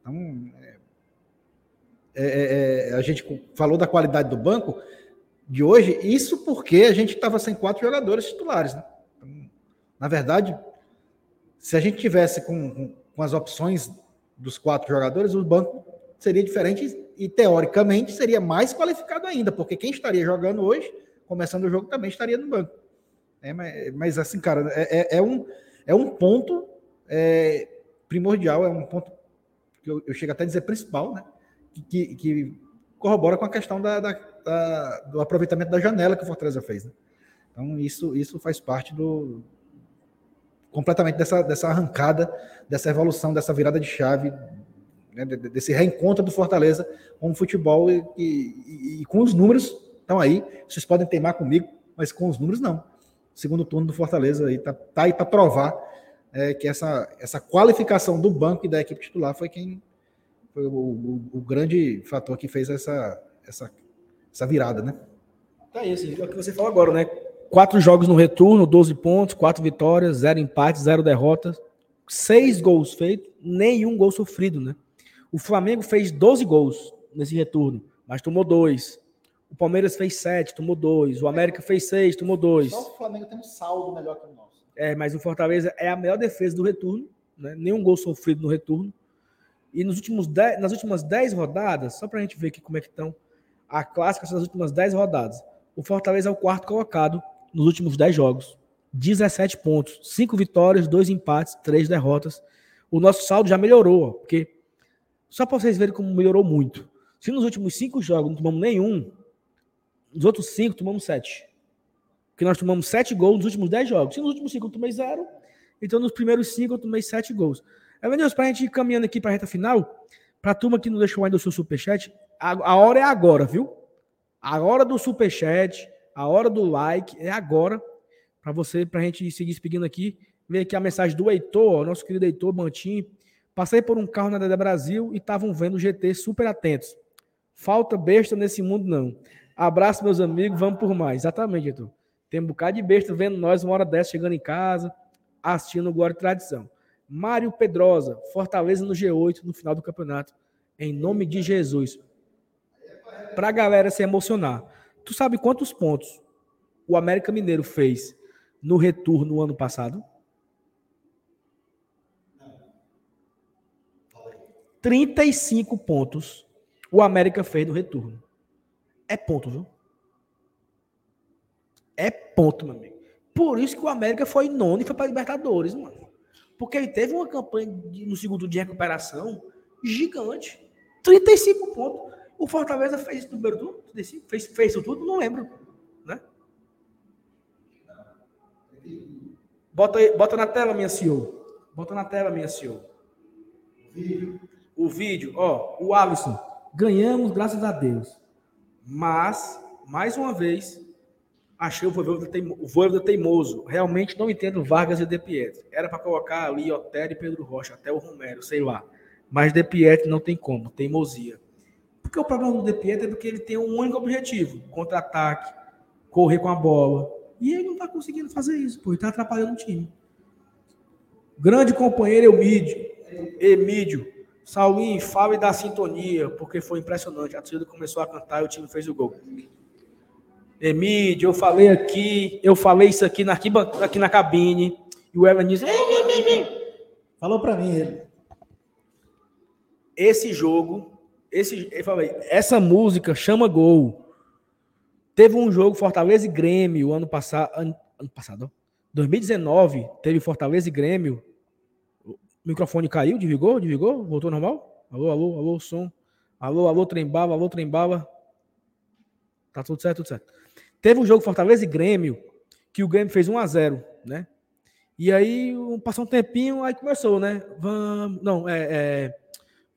Então, é, é, é, é, a gente falou da qualidade do banco de hoje, isso porque a gente estava sem quatro jogadores titulares, né? Então, na verdade, se a gente tivesse com, com, com as opções dos quatro jogadores, o banco seria diferente e, teoricamente, seria mais qualificado ainda, porque quem estaria jogando hoje começando o jogo, também estaria no banco. É, mas, mas, assim, cara, é, é, é, um, é um ponto é, primordial, é um ponto que eu, eu chego até a dizer principal, né? Que, que corrobora com a questão da, da, da, do aproveitamento da janela que o Fortaleza fez. Né? Então, isso, isso faz parte do completamente dessa, dessa arrancada, dessa evolução, dessa virada de chave, né? desse reencontro do Fortaleza com o futebol e, e, e com os números estão aí. Vocês podem teimar comigo, mas com os números não. Segundo turno do Fortaleza aí tá, tá aí para provar é, que essa, essa qualificação do banco e da equipe titular foi quem foi o, o, o grande fator que fez essa, essa essa virada, né? Tá isso, é o que você falou agora, né? Quatro jogos no retorno, 12 pontos, quatro vitórias, zero empates, zero derrotas, seis gols feitos, nenhum gol sofrido, né? O Flamengo fez 12 gols nesse retorno, mas tomou dois. O Palmeiras fez sete, tomou dois. O América fez seis, tomou dois. Só o Flamengo tem um saldo melhor que o nosso. É, mas o Fortaleza é a melhor defesa do retorno, né? Nenhum gol sofrido no retorno. E nos últimos dez, nas últimas 10 rodadas, só para a gente ver aqui como é que estão, a clássica são as últimas 10 rodadas. O Fortaleza é o quarto colocado nos últimos 10 jogos. 17 pontos, 5 vitórias, 2 empates, 3 derrotas. O nosso saldo já melhorou, ó, porque só para vocês verem como melhorou muito. Se nos últimos 5 jogos não tomamos nenhum, nos outros 5 tomamos 7. Porque nós tomamos 7 gols nos últimos 10 jogos. Se nos últimos 5 eu tomei 0, então nos primeiros 5 eu tomei 7 gols. Evanilson, para a gente ir caminhando aqui para a reta final, para a turma que não deixou ainda o seu superchat, a, a hora é agora, viu? A hora do superchat, a hora do like é agora, para você, para a gente seguir seguindo aqui. Ver aqui a mensagem do Heitor, nosso querido Heitor Bantim. Passei por um carro na Deda Brasil e estavam vendo o GT super atentos. Falta besta nesse mundo, não. Abraço, meus amigos, vamos por mais. Exatamente, Heitor. Tem um bocado de besta vendo nós uma hora dessa, chegando em casa, assistindo o Glória e Tradição. Mário Pedrosa, Fortaleza no G8 no final do campeonato. Em nome de Jesus. Para a galera se emocionar. Tu sabe quantos pontos o América Mineiro fez no retorno no ano passado? 35 pontos o América fez no retorno. É ponto, viu? É ponto, meu amigo. Por isso que o América foi nono e foi para Libertadores, mano. Porque ele teve uma campanha de, no segundo de recuperação gigante. 35 pontos. O Fortaleza fez isso no primeiro turno? Fez, fez isso tudo? Não lembro. Né? Bota, aí, bota na tela, minha CEO. Bota na tela, minha CEO. O vídeo. O vídeo, ó, o Alisson. Ganhamos, graças a Deus. Mas, mais uma vez, achei o Voivoda, teimo, teimoso. Realmente não entendo Vargas e De. Era para colocar ali Otero e Pedro Rocha, até o Romero, sei lá. Mas De não tem como, teimosia. Porque o problema do De Pietro é porque ele tem um único objetivo: contra-ataque, correr com a bola. E ele não está conseguindo fazer isso, ele está atrapalhando o time. Grande companheiro Emídio, Emídio, Saulinho, fale da sintonia, porque foi impressionante. A torcida começou a cantar e o time fez o gol. Emídio, eu falei aqui, eu falei isso aqui na, aqui na cabine, e o Evan disse. Falou para mim ele. Esse jogo esse, eu falei, essa música chama gol. Teve um jogo Fortaleza e Grêmio ano passado, ano, ano passado, 2019, teve Fortaleza e Grêmio. O microfone caiu, desligou, desligou, voltou normal? Alô, alô, alô, som. Alô, alô, trembala, alô, trembala. Tá tudo certo, tudo certo. Teve um jogo Fortaleza e Grêmio, que o Grêmio fez 1 a 0 né? E aí, passou um tempinho, aí começou, né? Vamos. Não, é, é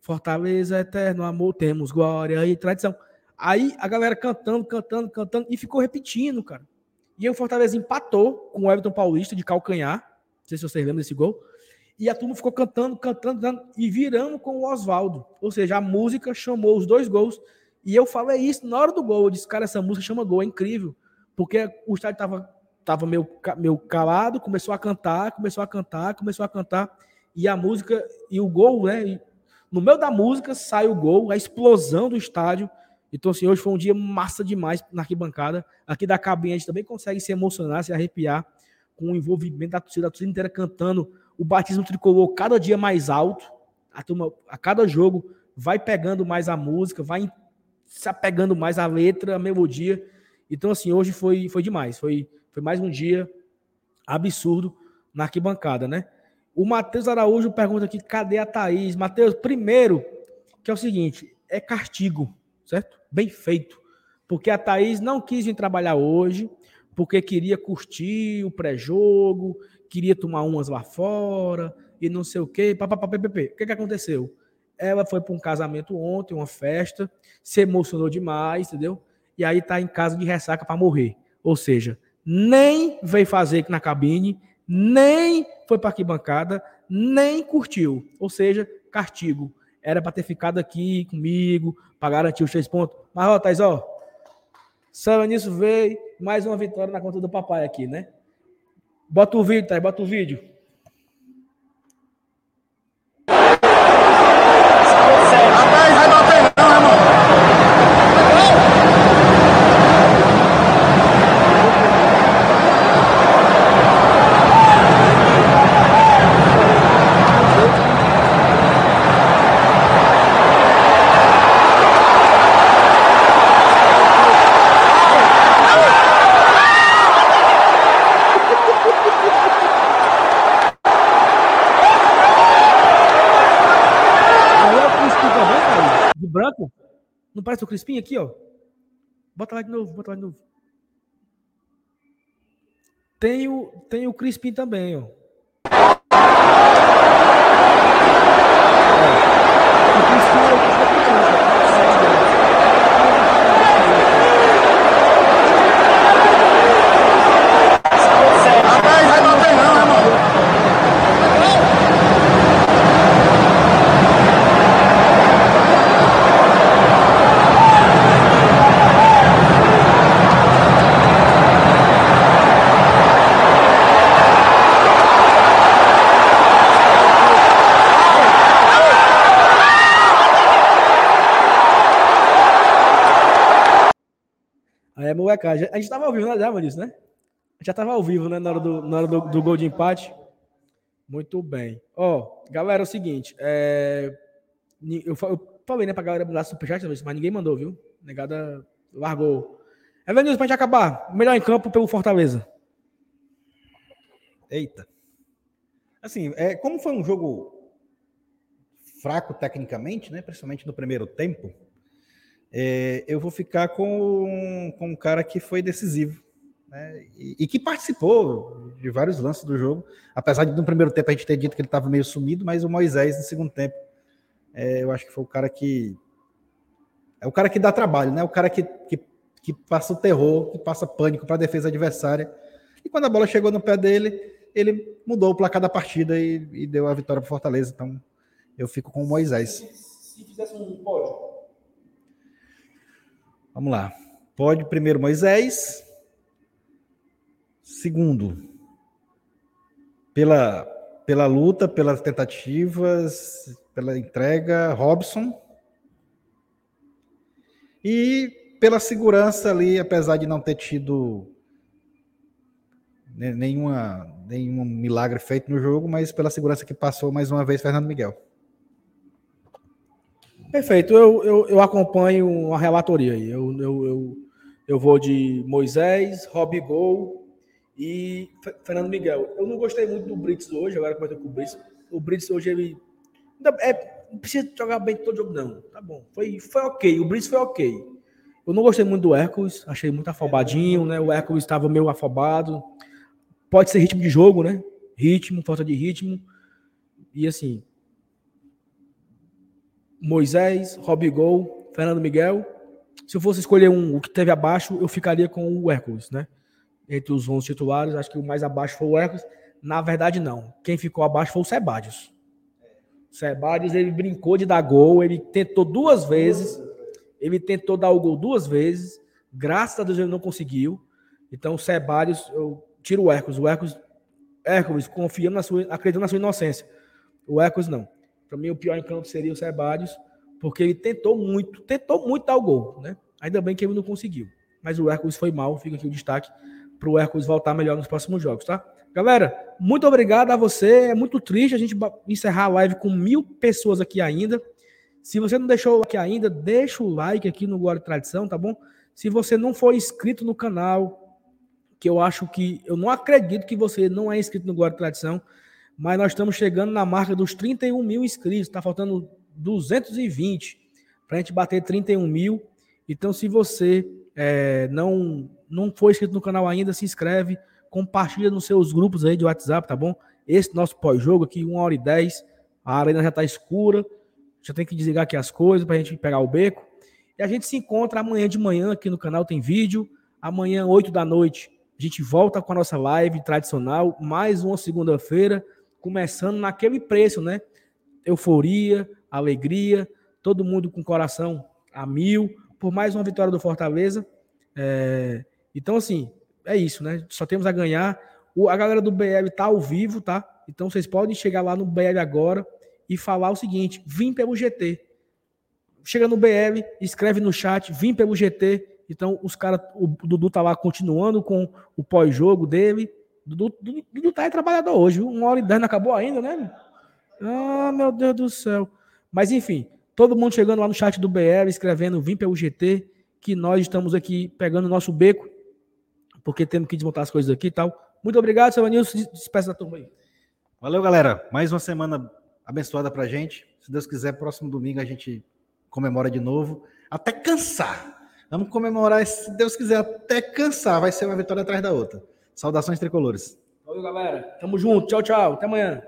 Fortaleza eterno, amor, temos glória e tradição. Aí a galera cantando, cantando, cantando e ficou repetindo, cara. E o Fortaleza empatou com o Everton Paulista de calcanhar. Não sei se vocês lembram desse gol. E a turma ficou cantando, cantando, cantando e virando com o Oswaldo. Ou seja, a música chamou os dois gols. E eu falei isso na hora do gol. Eu disse, cara, essa música chama gol, é incrível. Porque o estádio tava, tava meio, meio calado, começou a cantar, começou a cantar, começou a cantar. E a música, e o gol, né? No meio da música sai o gol, a explosão do estádio. Então, assim, hoje foi um dia massa demais na arquibancada. Aqui da cabine a gente também consegue se emocionar, se arrepiar com o envolvimento da torcida, a torcida inteira cantando o batismo tricolor cada dia mais alto. A, turma, a cada jogo vai pegando mais a música, vai se apegando mais à letra, à melodia. Então, assim, hoje foi, foi demais. Foi, foi mais um dia absurdo na arquibancada, né? O Matheus Araújo pergunta aqui: cadê a Thaís? Matheus, primeiro, que é o seguinte: é castigo, certo? Bem feito. Porque a Thaís não quis vir trabalhar hoje, porque queria curtir o pré-jogo, queria tomar umas lá fora e não sei o quê. Papapá, O que, que aconteceu? Ela foi para um casamento ontem, uma festa, se emocionou demais, entendeu? E aí tá em casa de ressaca para morrer. Ou seja, nem veio fazer aqui na cabine, nem foi para arquibancada, nem curtiu. Ou seja, castigo. Era para ter ficado aqui comigo, para garantir os três pontos. Mas, ó, Thais, ó, São Anísio veio, mais uma vitória na conta do papai aqui, né? Bota o vídeo, tá? Bota o vídeo. Parece o Crispim aqui, ó. Bota lá de novo, bota lá de novo. Tem o, tem o Crispim também, ó. O Crispim é o Molecada. A gente estava ao vivo, né, Maurício, né? Já estava ao vivo, né? Na hora do, na hora do, do gol de empate. Muito bem. Ó, galera, é o seguinte. É... Eu, falei, né, pra galera mandar superchat, mas ninguém mandou, viu? Negada largou. Evanilson, pra gente acabar. Melhor em campo pelo Fortaleza. Eita. Assim, é, como foi um jogo fraco tecnicamente, né? Principalmente no primeiro tempo, é, eu vou ficar com, com um cara que foi decisivo né? e, e, que participou de vários lances do jogo, apesar de no primeiro tempo a gente ter dito que ele estava meio sumido, mas o Moisés no segundo tempo, é, eu acho que foi o cara que é o cara que dá trabalho, né? O cara que, que, que passa o terror, que passa pânico para a defesa adversária. E quando a bola chegou no pé dele, ele mudou o placar da partida e, e deu a vitória para Fortaleza. Então, eu fico com o Moisés. Se fizesse um pódio, Vamos lá. Pode primeiro Moisés. Segundo, pela, pela luta, pelas tentativas, pela entrega, Robson. E pela segurança ali, apesar de não ter tido nenhuma, nenhum milagre feito no jogo, mas pela segurança que passou mais uma vez Fernando Miguel. Perfeito, eu, eu, eu acompanho a relatoria aí. Eu, eu, eu, eu vou de Moisés, Rob Gol e Fernando Miguel. Eu não gostei muito do Brits hoje, agora comentei com o Brits. O Brits hoje ele. É, não precisa jogar bem todo jogo, não. Tá bom. Foi, foi ok. O Brits foi ok. Eu não gostei muito do Hércules, achei muito afobadinho, né? O Hércules estava meio afobado. Pode ser ritmo de jogo, né? Ritmo, falta de ritmo. E assim, Moisés, Robigol, Fernando Miguel. Se eu fosse escolher um, o que teve abaixo, eu ficaria com o Hércules, né? Entre os 11 titulares, acho que o mais abaixo foi o Hércules. Na verdade, não. Quem ficou abaixo foi o Sebadios. O Sebadios, ele brincou de dar gol, ele tentou duas vezes, ele tentou dar o gol duas vezes, graças a Deus ele não conseguiu. Então, o Sebadios, eu tiro o Hércules. O Hércules, Hércules confiando na sua, acreditando na sua inocência. O Hércules não. Para mim, o pior em campo seria o Sebadios, porque ele tentou muito, tentou muito dar o gol, né? Ainda bem que ele não conseguiu. Mas o Hércules foi mal, fica aqui o destaque para o Hércules voltar melhor nos próximos jogos, tá? Galera, muito obrigado a você. É muito triste a gente encerrar a live com mil pessoas aqui ainda. Se você não deixou o like ainda, deixa o like aqui no e Tradição, tá bom? Se você não for inscrito no canal, que eu acho que. Eu não acredito que você não é inscrito no e Tradição mas nós estamos chegando na marca dos 31 mil inscritos. Está faltando 220 para a gente bater 31 mil. Então, se você é, não não foi inscrito no canal ainda, se inscreve, compartilha nos seus grupos aí de WhatsApp, tá bom? Esse nosso pós-jogo aqui, 1 hora e 10, a arena já está escura, já tem que desligar aqui as coisas para a gente pegar o beco. E a gente se encontra amanhã de manhã aqui no canal, tem vídeo. Amanhã, 8 da noite, a gente volta com a nossa live tradicional, mais uma segunda-feira começando naquele preço, né? Euforia, alegria, todo mundo com coração a mil, por mais uma vitória do Fortaleza. É, então, assim, é isso, né? Só temos a ganhar. O, a galera do BL tá ao vivo, tá? Então vocês podem chegar lá no BL agora e falar o seguinte: vim pelo GT. Chega no BL, escreve no chat, vim pelo GT. Então, os caras, o Dudu tá lá continuando com o pós-jogo dele. Dudu, Dudu, tá aí trabalhador hoje, viu? Uma hora e dez não acabou ainda, né? Ah, meu Deus do céu. Mas enfim, todo mundo chegando lá no chat do BL, escrevendo vim pelo GT, que nós estamos aqui pegando o nosso beco, porque temos que desmontar as coisas aqui e tal. Muito obrigado, seu Anilson. Despeça da turma aí. Valeu, galera. Mais uma semana abençoada pra gente. Se Deus quiser, próximo domingo a gente comemora de novo, até cansar. Vamos comemorar, se Deus quiser, até cansar. Vai ser uma vitória atrás da outra. Saudações tricolores. Valeu, galera. Tamo junto. Tchau, tchau. Até amanhã.